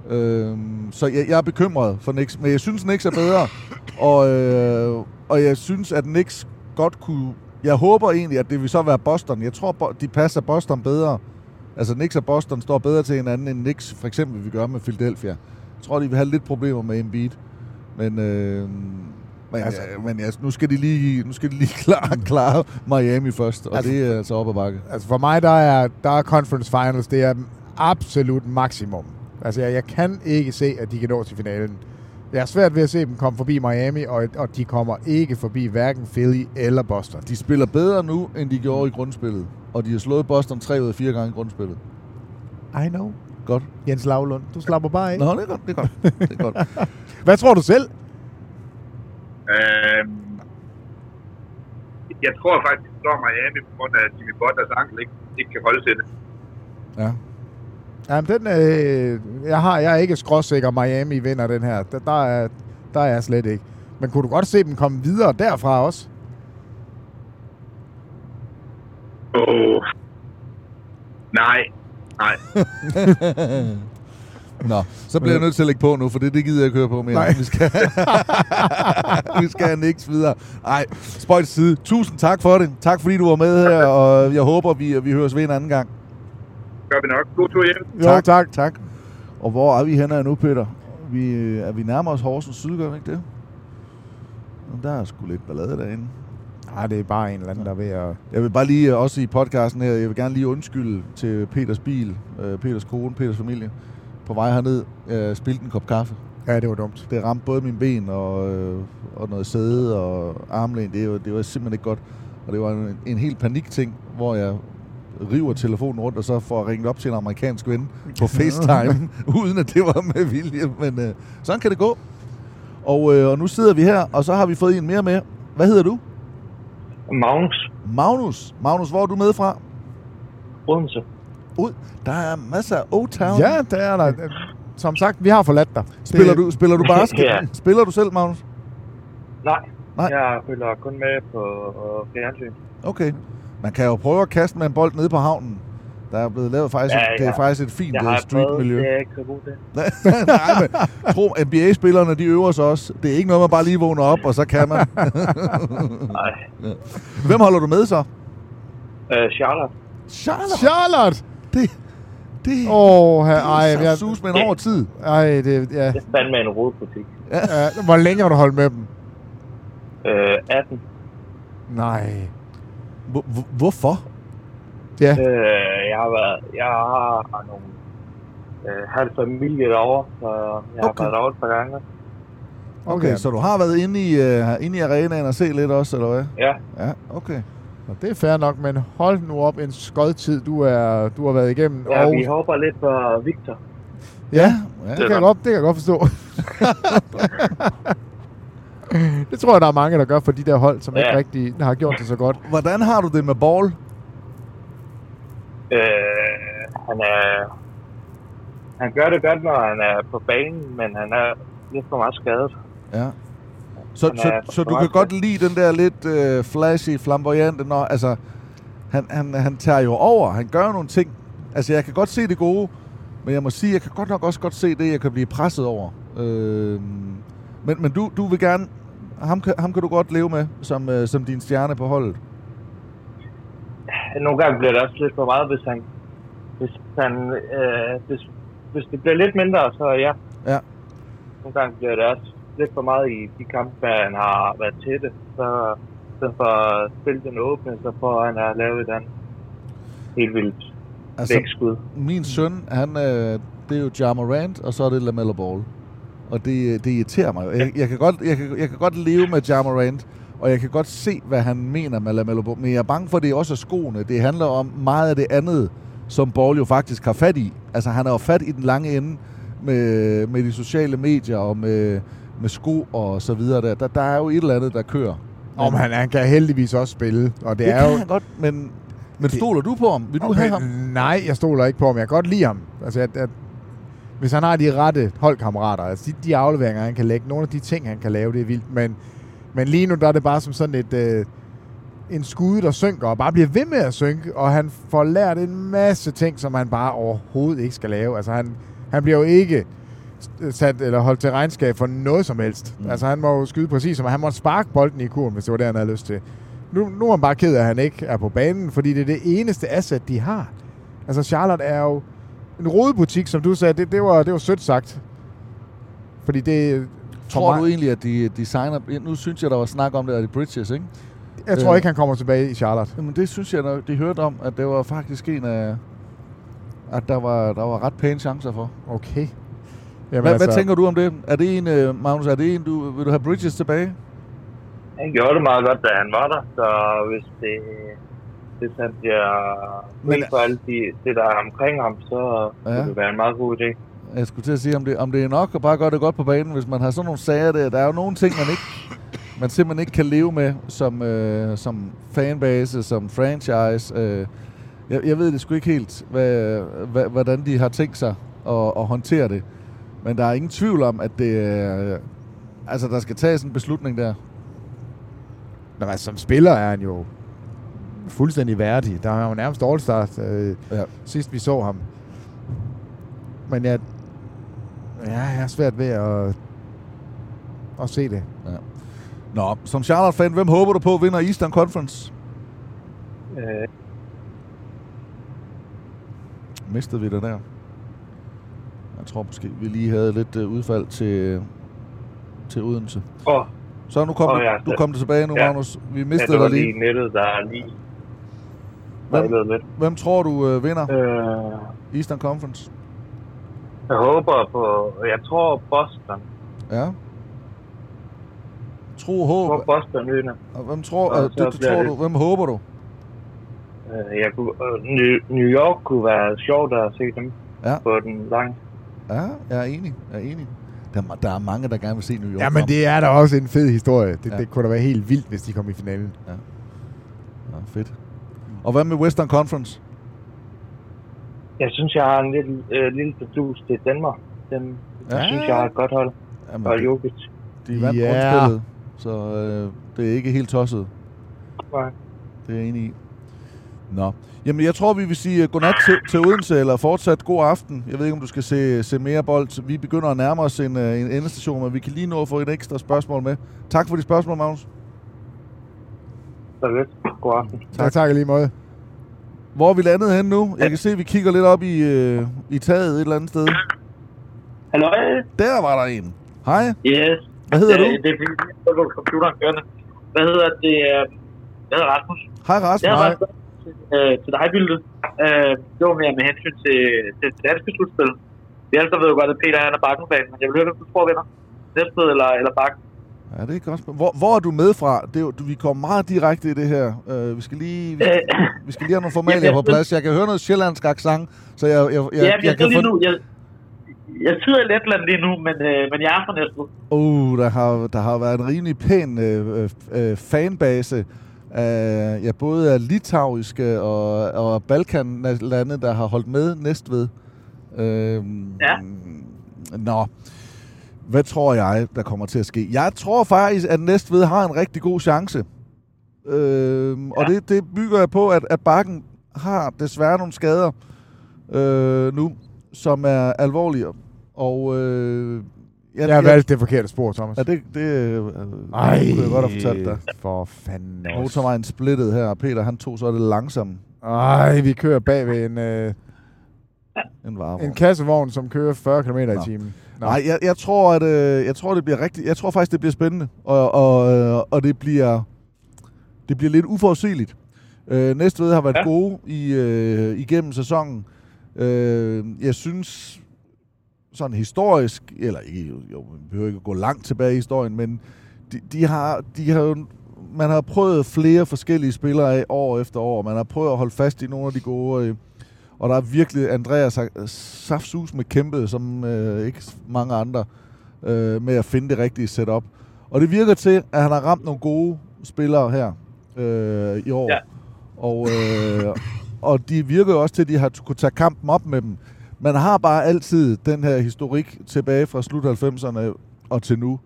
Øhm, så jeg, jeg er bekymret for Knicks, men jeg synes, Knicks er bedre, *coughs* og, øh, og jeg synes, at Knicks godt kunne... Jeg håber egentlig, at det vil så være Boston. Jeg tror, de passer Boston bedre. Altså, Knicks og Boston står bedre til hinanden, end Knicks for eksempel vil gøre med Philadelphia. Jeg tror, de vil have lidt problemer med Embiid. Men, øh, men, altså, men ja, nu skal de lige, nu skal de lige *laughs* klare, klare Miami først, og Altså- altså, det er altså op ad bakke. Altså for mig, der er, der er Conference Finals, det er absolut maksimum. Altså jeg, jeg kan ikke se, at de kan nå til finalen. Jeg er svært ved at se dem komme forbi Miami, og, og de kommer ikke forbi hverken Philly eller Boston. De spiller bedre nu, end de gjorde i grundspillet. Og de har slået Boston tre ud af fire gange i grundspillet. I know. Godt. Jens Lavlund, du slapper bare af. Nå, det er godt, det er godt. Det er godt. *laughs* Hvad tror du selv? Øhm, jeg tror faktisk, at Miami på grund af, at Jimmy Butlers ankel ikke, ikke kan holde til det. Ja. Jamen, den, øh, jeg, har, jeg er ikke skråsikker, Miami vinder den her. Der, der, er, der er jeg slet ikke. Men kunne du godt se dem komme videre derfra også? Åh. Oh. Nej. Nej. *laughs* Nå, så bliver jeg nødt til at lægge på nu, for det, det gider jeg ikke høre på mere. Nej. Vi skal, *laughs* vi skal niks videre. Ej, spøjt side. Tusind tak for det. Tak fordi du var med her, og jeg håber, vi, vi høres ved en anden gang. Gør vi nok. God tur hjem. Jo, tak. tak. tak. Og hvor er vi henne nu, Peter? Vi, øh, er vi nærmere os Horsens Syd, gør vi ikke det? Der er sgu lidt ballade derinde. Nej, det er bare en eller anden, der er ved at... Jeg vil bare lige, øh, også i podcasten her, jeg vil gerne lige undskylde til Peters bil, øh, Peters kone, Peters familie. På vej herned, øh, spilte en kop kaffe. Ja, det var dumt. Det ramte både mine ben og, øh, og noget sæde og armlæn. Det, var, det var simpelthen ikke godt. Og det var en, en helt panikting, hvor jeg river telefonen rundt, og så får ringet op til en amerikansk ven på FaceTime, *laughs* uden at det var med vilje. Men øh, sådan kan det gå. Og, øh, og nu sidder vi her, og så har vi fået en mere med. Hvad hedder du? Magnus. Magnus. Magnus, hvor er du med fra? Odense. Ud. Der er masser af O-Town. Ja, det er der. Som sagt, vi har forladt dig. Spiller du, spiller du basket? *laughs* Ja. Spiller du selv, Magnus? Nej. Nej. Jeg følger kun med på øh, fjernsyn. Okay. Man kan jo prøve at kaste med en bold nede på havnen. Der er blevet lavet faktisk, Ja, ja, det er faktisk et fint Jeg øh, har prøvet, street-miljø. det er jeg ikke så god til. *laughs* Nej, men tro, NBA-spillerne, de øver sig også. Det er ikke noget, man bare lige vågner op, og så kan man. *laughs* Nej. Hvem holder du med så? Øh, Charlotte. Charlotte? Charlotte! Det, det, Åh, oh, det ej, er jeg, så sus med en over tid. ej, det, ja. Det er fandme en rodbutik. Ja. ja. Hvor længe har du holdt med dem? Øh, 18. Nej. Hvor- hvor- Hvorfor? Ja. Øh, jeg har været, jeg har nogle øh, halv familie derovre, så jeg har Okay. været derovre et par gange. Okay, okay, så du har været inde i, uh, inde i arenaen og se lidt også, eller hvad? Ja. Ja, okay. Og det er fair nok, men hold nu op en skodtid, du, er, du har været igennem. Ja, og, vi håber lidt på Victor. ja, Ja. det, kan jeg godt, det kan jeg godt forstå. *laughs* *laughs* det tror jeg, der er mange, der gør for de der hold, som ja. ikke rigtig har gjort det så godt. Hvordan har du det med ball? Øh, han er... Han gør det godt, når han er på banen, men han er lidt for meget skadet. Ja. Så, Han så, er så du kan godt lide den der lidt øh, flashy, flamboyante, når, altså, han, han, han tager jo over, han gør nogle ting. Altså, jeg kan godt se det gode, men jeg må sige, jeg kan godt nok også godt se det, jeg kan blive presset over. Øh, men men du, du vil gerne, ham kan, ham kan du godt leve med, som, øh, som din stjerne på holdet. nogle gange bliver det også lidt for meget, hvis han, hvis han, øh, hvis, hvis det bliver lidt mindre, så ja. Ja. Nogle gange bliver det også lidt for meget i de kampe, han har været tætte. Så stedet for at spille den åbne, så får han at lave et andet helt vildt altså, vækskud. min søn, han, øh, det er jo Ja Morant, og så er det LaMelo Ball. Og det, det irriterer mig. Jeg, jeg, kan godt, jeg, kan, jeg kan godt leve med Ja Morant, og jeg kan godt se, hvad han mener med LaMelo Ball. Men jeg er bange for, at det også er skoene. Det handler om meget af det andet, som Ball jo faktisk har fat i. Altså, han har jo fat i den lange ende med, med de sociale medier og med, med sko og så videre. Der, der, der er jo et eller andet, der kører. Om han, han kan heldigvis også spille, og det, Det er kan jo... han godt, men, men stoler du på ham? Vil du Okay, have ham? Nej, jeg stoler ikke på ham. Jeg kan godt lide ham. Altså, at, at, hvis han har de rette holdkammerater, altså de, de afleveringer, han kan lægge, nogle af de ting, han kan lave, det er vildt. Men, men lige nu, der er det bare som sådan et, øh, en skud, der synker, og bare bliver ved med at synke, og han får lært en masse ting, som han bare overhovedet ikke skal lave. Altså, han, han bliver jo ikke sat eller holdt til regnskab for noget som helst. Mm. Altså, han må jo skyde præcis, som han må sparke bolden i kurven, hvis det var det, han havde lyst til. Nu, nu er han bare ked af, at han ikke er på banen, fordi det er det eneste asset, de har. Altså, Charlotte er jo en rodebutik, som du sagde. Det, det, var, det var sødt sagt. Fordi det... for Tror mig- du egentlig, at de, de signer... Nu synes jeg, der var snak om det, at de Bridges, ikke? Jeg tror ikke, han kommer tilbage i Charlotte. Jamen, det synes jeg, de hørte om, at det var faktisk en af... At der var, der var ret pæne chancer for. Okay. Jamen hvad, altså... hvad tænker du om det? Er det en, øh, Magnus, er det en, du, vil du have Bridges tilbage? Han gjorde det meget godt, da han var der, så hvis det, hvis han bliver Men- for alt de, det, der er omkring ham, så Ja. det vil være en meget god idé. Jeg skulle til at sige, om det, om det er nok at bare gøre det godt på banen, hvis man har sådan nogle sager der. Der er jo nogle ting, man ikke man simpelthen ikke kan leve med som, øh, som fanbase, som franchise. Øh, jeg, jeg ved det sgu ikke helt, hvad, hvad, hvordan de har tænkt sig at, at håndtere det. Men der er ingen tvivl om, at det er, altså, der skal tages en beslutning der. Nå, altså, som spiller er han jo fuldstændig værdig. Der er jo nærmest all øh, ja. sidst vi så ham. Men jeg, ja, jeg er svært ved at, at se det. Ja. Nå, som Charlotte-fan, hvem håber du på vinder Eastern Conference? Øh, Mistede vi det der? Jeg tror måske, vi lige havde lidt uh, udfald til, til Odense. Åh. Så nu kom du, ja, du det- kom tilbage nu, ja. Magnus. Vi ja, mistede det var dig lige. lige nettet, der er lige Hvem, lidt. hvem tror du uh, vinder Øh, Eastern Conference? jeg håber på, jeg tror Boston. Ja. Tro Jeg håb. tror Boston vinder. Og hvem tror, Og det, det bliver tror det- du, hvem håber du? Øh, jeg kunne, øh, New- York kunne være sjovt at se dem Ja. på den lange. Ja, jeg er enig. Jeg er enig. Der, er- der er mange, der gerne vil se New York. Ja, men det er da også en fed historie. Det, ja. det kunne da være helt vildt, hvis de kom i finalen. Ja. Ja, fedt. Og hvad med Western Conference? Jeg synes, jeg har en lille, øh, lille bedus til Danmark. Den, Ja. jeg synes, jeg har et godt hold. Jamen, og det- Jokic. De vandt Ja. grundspillet, så øh, det er ikke helt tosset. Nej. Det er jeg enig i. Nå. Jamen, jeg tror, vi vil sige uh, godnat til, til Odense, eller fortsat god aften. Jeg ved ikke, om du skal se, se mere bold. Vi begynder at nærme os en, uh, en endestation, men vi kan lige nå at få et ekstra spørgsmål med. Tak for de spørgsmål, Magnus. Så lidt. God aften. Tak. tak i lige måde. Hvor er vi landet hen nu? Jeg kan se, at vi kigger lidt op i, uh, i taget et eller andet sted. Hallo? Der var der en. Hej. Yes. Hvad hedder Øh, du? Det er fordi, jeg har computeren kørende. Hvad hedder det? øh, Jeg hedder Rasmus. Hej, Rasmus. Jeg har til, øh, til dig, Bilde. Øh, det var mere med hensyn til, til det danske slutspil. Vi alle ved jo godt, at Peter han er bakkenfan, men jeg vil høre, hvem du tror vinder. Næstved eller, eller bakken? Ja, det er godt. Hvor, hvor er du med fra? Det er, jo- vi kommer meget direkte i det her. Uh, vi, skal lige, vi, skal, vi skal lige have nogle formalier på plads. Jeg kan høre noget sjællandsk accent, så jeg, jeg, jeg, Ja, jeg, jeg, kan lige nu, jeg, jeg sidder i Letland lige nu, men, øh, men jeg er fra Næstved. Uh, der har, der har været en rimelig pæn øh, øh, øh, fanbase af ja, både af litauiske og, og Balkan-lande, der har holdt med Næstved. Øh, Ja. Nå. Hvad tror jeg, der kommer til at ske? Jeg tror faktisk, at Næstved har en rigtig god chance. Øh, og det, det bygger jeg på, at, at Bakken har desværre nogle skader øh, nu, som er alvorlige. Og øh, Jeg har valgt det forkerte spor, Thomas. Ja, det, det øh, Ej, kunne jeg godt have fortalt dig. For fanden også. Motorvejen splittet her, og Peter han tog så det langsomme. Ej, vi kører bag ved en, øh, *laughs* En varevogn. en kassevogn, som kører 40 km i timen. Nej, jeg, jeg tror, at øh, jeg tror, det bliver rigtig. Jeg tror faktisk, det bliver spændende, og, og, øh, og det bliver det bliver lidt uforudsigeligt. Øh, Næstved har været ja. Gode i, øh, igennem sæsonen. Øh, jeg synes sådan historisk, eller ikke, jo, jo, vi behøver ikke at gå langt tilbage i historien, men de, de har, de har jo, man har prøvet flere forskellige spillere af år efter år. Man har prøvet at holde fast i nogle af de gode, øh, og der er virkelig Andreas Safsus med kæmpet, som øh, ikke mange andre, øh, med at finde det rigtige setup. Og det virker til, at han har ramt nogle gode spillere her øh, i år. Ja. Og, øh, og de virker også til, at de har kunne tage kampen op med dem. Man har bare altid den her historik tilbage fra slut 90'erne og til nu.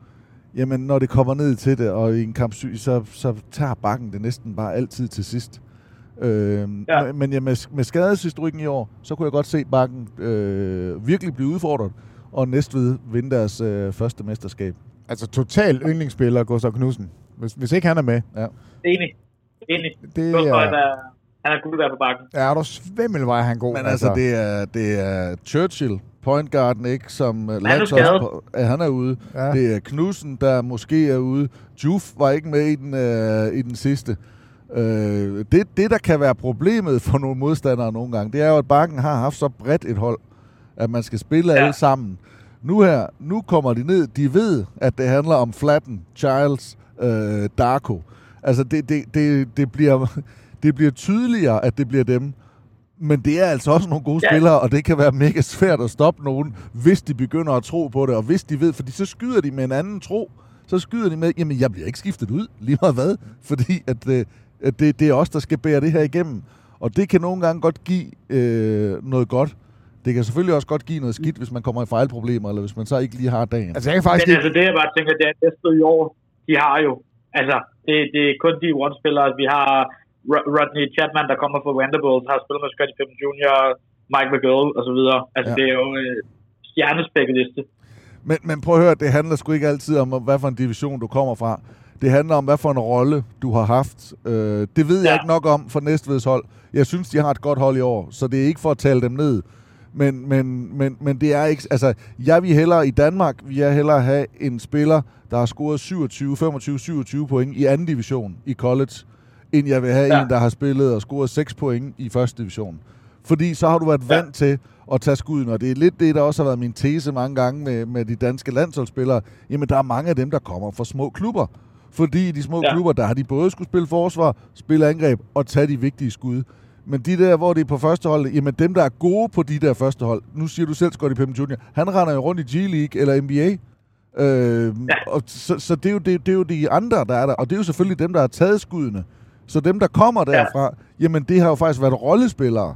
Jamen, når det kommer ned til det, og i en kamp, så, så tager bakken det næsten bare altid til sidst. Øh, ja. Men ja, med, med skadeshistorikken i år, så kunne jeg godt se bakken øh, virkelig blive udfordret, og Næstved vinde deres øh, første mesterskab. Altså total yndlingsspiller, Gustav Knudsen. Hvis, hvis ikke han er med. Ja. Enig. Enig. Det Gustav, er- han er, han er guld værd på bakken. Ja, er du svimmelvej, han er god. Men altså, det er, det er Churchill, point guarden, ikke, som øh, er landsholds- ja, han er ude. Ja. Det er Knudsen, der måske er ude. Juf var ikke med i den, øh, i den sidste. Øh, det, det, der kan være problemet for nogle modstandere nogle gange, det er jo, at Bakken har haft så bredt et hold, at man skal spille ja. alle sammen. Nu her, nu kommer de ned, de ved, at det handler om Flatten, Childs, øh, Darko. Altså, det, det, det, det, bliver, det bliver tydeligere, at det bliver dem. Men det er altså også nogle gode ja. spillere, og det kan være mega svært at stoppe nogen, hvis de begynder at tro på det, og hvis de ved, fordi så skyder de med en anden tro. Så skyder de med, jamen jeg bliver ikke skiftet ud, lige meget hvad, fordi at, øh, at det, det er os, der skal bære det her igennem. Og det kan nogle gange godt give øh, noget godt. Det kan selvfølgelig også godt give noget skidt, hvis man kommer i fejlproblemer, eller hvis man så ikke lige har dagen. Altså, jeg kan faktisk Men ikke... altså, det jeg bare tænker, det er næste i år, de har jo, altså, det, det er kun de one-spillere. Vi har Ro- Rodney Chapman, der kommer fra Vanderbilt, har spillet med Scottie Pippen Jr., Mike McGill og så videre. Altså, Ja. det er jo øh, stjernespækket liste. Men, men prøv at høre, det handler sgu ikke altid om, hvad for en division du kommer fra. Det handler om, hvad for en rolle du har haft. Øh, det ved ja. jeg ikke nok om for Næstveds hold. Jeg synes, de har et godt hold i år, så det er ikke for at tale dem ned. Men, men, men, men det er ikke... Altså, jeg vil hellere i Danmark, vil jeg hellere have en spiller, der har scoret 27, 25, 27 point i anden division i college, end jeg vil have ja. Ja. en, der har spillet og scoret 6 point i første division. Fordi så har du været vant til at tage skuden, og det er lidt det, der også har været min tese mange gange med, med de danske landsholdsspillere. Jamen, der er mange af dem, der kommer fra små klubber. Fordi de små ja. Klubber, der har de både skulle spille forsvar, spille angreb og tage de vigtige skud. Men de der, hvor det er på første hold, jamen dem, der er gode på de der første hold, nu siger du selv Scottie Pippen Jr., han render jo rundt i G-League eller NBA. Øh, ja. og så, så det, er jo, det, det er jo de andre, der er der. Og det er jo selvfølgelig dem, der har taget skuddene. Så dem, der kommer derfra, ja. jamen det har jo faktisk været rollespillere,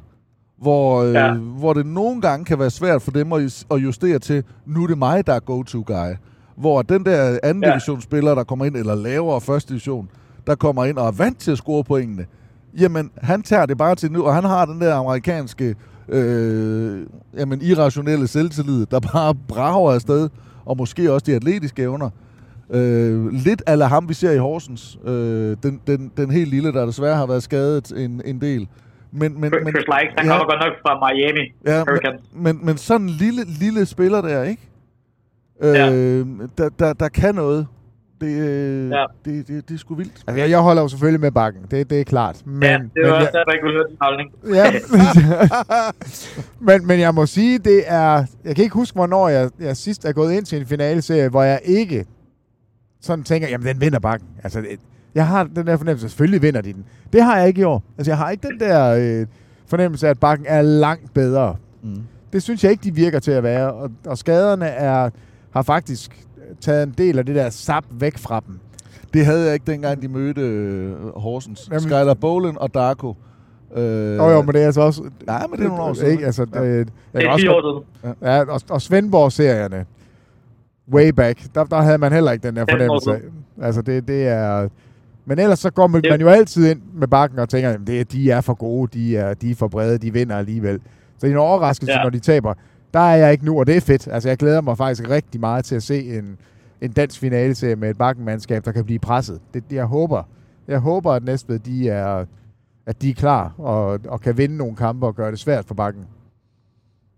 hvor, øh, Ja. hvor det nogle gange kan være svært for dem at, at justere til, nu er det mig, der er go-to-guy. Hvor den der anden ja. Ja. divisionsspiller, der kommer ind, eller lavere første division, der kommer ind og er vant til at score pointene, jamen han tager det bare til nu, og han har den der amerikanske, øh, jamen irrationelle selvtillid, der bare brager afsted, og måske også de atletiske evner. Øh, lidt ala ham, vi ser i Horsens. Øh, den, den, den helt lille, der desværre har været skadet en, en del. Men, men, men, Chris Likes, han kommer godt nok fra Miami ja, men, men, men sådan en lille, lille spiller der, ikke? Øh, Ja. der, der, der kan noget. Det, øh, Ja. det, det, det er sgu vildt. Altså, jeg, jeg holder jo selvfølgelig med bakken. Det, det er klart. Men, ja, det men var også jeg, derfor, jeg ikke ville høre din holdning. Ja. *laughs* men, men jeg må sige, det er... Jeg kan ikke huske, hvornår jeg, jeg sidst er gået ind til en finaleserie, hvor jeg ikke sådan tænker, jamen den vinder bakken. Altså, det, jeg har den der fornemmelse, selvfølgelig vinder de den. Det har jeg ikke i år. Altså, jeg har ikke den der øh, fornemmelse af, at bakken er langt bedre. Mm. Det synes jeg ikke, de virker til at være. Og, og skaderne er, har faktisk taget en del af det der sap væk fra dem. Det havde jeg ikke dengang, de mødte øh, Horsens. Jamen- Skylar Bolen og Darko. Øh, Jo, jo, men det er altså også... Nej, men det er nogle år siden. Ikke? Altså, Ja. øh, jeg Det er også 10 godt- år siden. Ja, og, og Svendborg-serierne. way back, der, der havde man heller ikke den der fornemmelse af. Altså, det, det er... Men ellers så går man, man jo altid ind med bakken og tænker, at det, de er for gode, de er, de er for brede, de vinder alligevel. Så det er en overraskelse, ja. Ja. når de taber. Der er jeg ikke nu, og det er fedt. Altså, jeg glæder mig faktisk rigtig meget til at se en, en dansk finale med et bakkenmandskab, der kan blive presset. Det, jeg håber, jeg håber, at Næstved, de er, at de er klar og, og kan vinde nogle kampe og gøre det svært for bakken.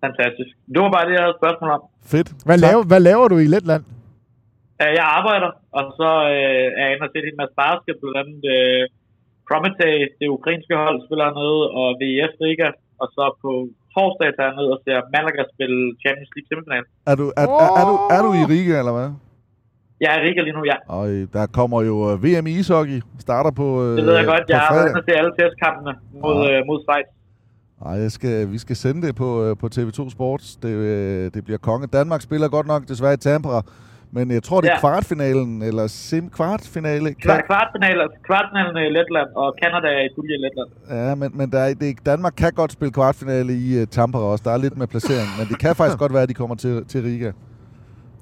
Fantastisk. Det var bare det, jeg havde spørgsmål om. Fedt. Hvad, laver, hvad laver du i Letland? Jeg arbejder, og så uh, er jeg inde og set en masse basket, blandt andet uh, Prometey, det ukrainske hold, spiller hernede, og VF Riga, og så på torsdag tager jeg ned og ser Malaga spille Champions League semifinal. Er du, er, er, er, du, er du i Riga, eller hvad? Jeg er i Riga lige nu, ja. Og øh, der kommer jo øh, VM i ishockey. Starter på øh, Det ved jeg godt. Jeg har se alle testkampene mod, uh, mod Schweiz. Ej, jeg skal, vi skal sende det på, øh, på TV2 Sports. Det, øh, det bliver konge. Danmark spiller godt nok desværre i Tampere, men jeg tror, det er Ja. kvartfinalen, eller sim kvartfinale. Kvart, kvartfinalen, kvartfinalen i Letland, og Canada er i pulje i Letland. Ja, men, men der er, det, er- Danmark kan godt spille kvartfinale i uh, Tampere også. Der er lidt med placering, men det kan faktisk godt være, at de kommer til, til Riga.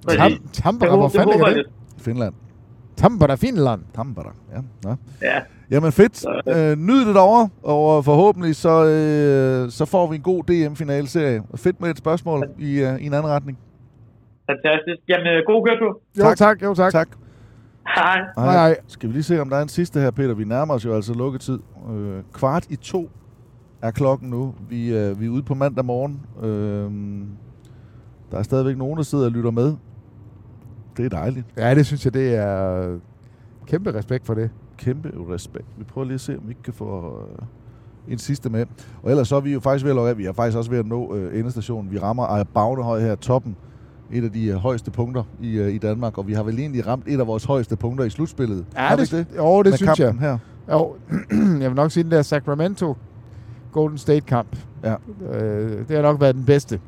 Tam, Tampere, hvor fanden ligger det? Finland. Tampere, Finland. Tampere, ja. Nå. Ja. Jamen fedt. Øh, nyd det derovre, og forhåbentlig så, øh, så får vi en god DM-finale-serie. Fedt med et spørgsmål i, øh, i en anden retning. Fantastisk. Jamen, øh, god køretur. Jo, tak. Jo, tak. tak. Hej. Hej, hej. Skal vi lige se, om der er en sidste her, Peter? Vi nærmer os jo altså lukketid. Øh, kvart i to er klokken nu. Vi, øh, vi er ude på mandag morgen. Øh, der er stadigvæk nogen, der sidder og lytter med. Det er dejligt. Ja, det synes jeg, det er kæmpe respekt for det. Kæmpe respekt. Vi prøver lige at se, om vi ikke kan få øh, en sidste med. Og ellers så er vi jo faktisk ved at lukke af. Vi er faktisk også ved at nå øh, endestationen. Vi rammer Ejer Bagnehøj her, toppen. Et af de øh, højeste punkter i, øh, i Danmark. Og vi har vel egentlig ramt et af vores højeste punkter i slutspillet. Ja, Har det, det? Jo, det Med synes jeg. her. Jo, *clears throat* jeg vil nok sige, den der Sacramento Golden State kamp. Ja. Øh, det har nok været den bedste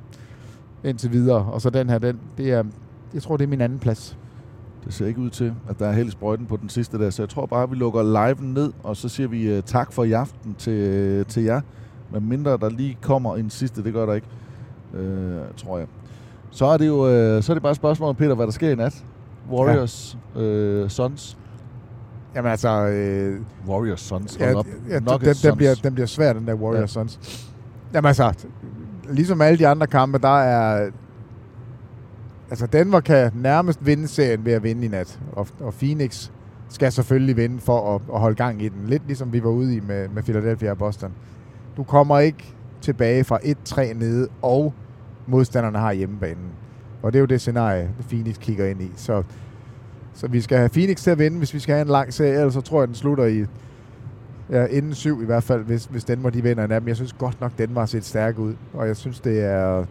indtil videre. Og så den her, den, det er, jeg tror, det er min anden plads. Det ser ikke ud til, at der er held i sprøjten på den sidste der, så jeg tror bare, at vi lukker live ned, og så siger vi uh, tak for i aften til, til jer. Men mindre der lige kommer en sidste, det gør der ikke, uh, tror jeg. Så er det jo uh, så er det bare et spørgsmål, Peter, hvad der sker i nat. Warriors, ja. uh, Suns. Jamen altså... Øh, Warriors Suns. ja, op. ja, den, Nuggets den, bliver, Suns. den bliver svær, den der Warriors ja. Suns. Jamen altså, ligesom alle de andre kampe, der er... Altså, Denver kan nærmest vinde serien ved at vinde i nat. Og, og Phoenix skal selvfølgelig vinde for at, at holde gang i den. Lidt ligesom vi var ude i med, med Philadelphia og Boston. Du kommer ikke tilbage fra 1-3 nede, og modstanderne har hjemmebanen. Og det er jo det scenarie, Phoenix kigger ind i. Så, så vi skal have Phoenix til at vinde, hvis vi skal have en lang serie. Ellers så tror jeg, den slutter i ja, inden syv i hvert fald, hvis, hvis Danmark de vinder en af dem. Jeg synes godt nok, Danmark har set stærk ud. Og jeg synes, det er,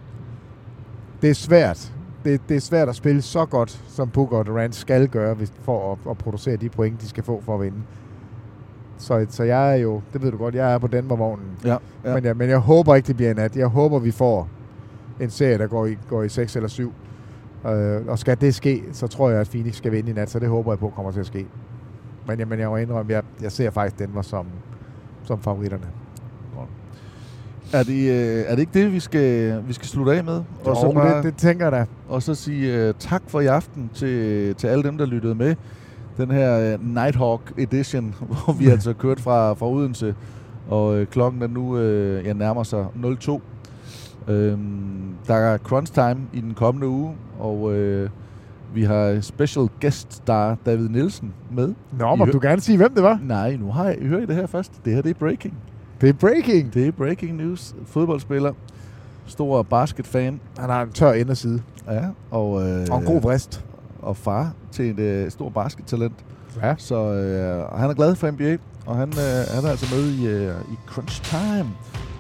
det er svært. Det, det er svært at spille så godt, som Booker og Durant skal gøre, hvis, for at, at producere de point, de skal få for at vinde. Så, så jeg er jo, det ved du godt, jeg er på Denver-vognen. Ja, ja. Men, jeg, men jeg håber ikke, det bliver en nat. Jeg håber, vi får en serie, der går i, går i 6 eller 7. Øh, og skal det ske, så tror jeg, at Phoenix skal vinde i nat, så det håber jeg på kommer til at ske. Men, jeg, men jeg må indrømme, jeg, jeg ser faktisk Denver som, som favoritterne. Er det, øh, er det ikke det, vi skal, vi skal slutte af med? Jo, det- det tænker jeg da. Og så sige uh, tak for i aften til, til alle dem, der lyttede med. Den her uh, Nighthawk Edition, *laughs* hvor vi altså kørt fra, fra Odense. Og uh, klokken er nu uh, ja, nærmer sig 02. Øhm, der er crunch time i den kommende uge, og uh, vi har special guest star David Nielsen med. Nå, I må hø- du gerne sige, hvem det var? Nej, nu har jeg, I hører I det her først. Det her det er breaking. Det er breaking? Det er breaking news. Fodboldspiller. Stor basketfan. Han har en tør inderside. Ja, og... Øh, Og en god vrist. Og far til et øh, stor baskettalent. Ja. Så øh, han er glad for NBA, og han, øh, han er altså med i, øh, i Crunch Time.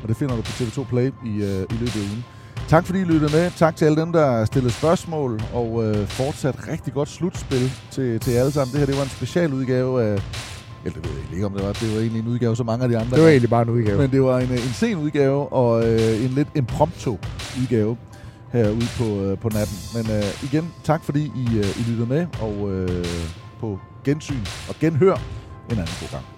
Og det finder du på TV2 Play i, øh, i løbet af ugen. Tak fordi I lyttede med. Tak til alle dem, der stillede spørgsmål, og øh, fortsat rigtig godt slutspil til, til jer alle sammen. Det her det var en specialudgave af... Eller det ved jeg ikke om det var. Det var egentlig en udgave, som mange af de andre. Det var egentlig bare en udgave. Men det var en, en sen udgave, og øh, en lidt impromptu udgave herude på, øh, på natten. Men øh, igen, tak fordi I, øh, I lyttede med, og øh, på gensyn og genhør en anden god gang.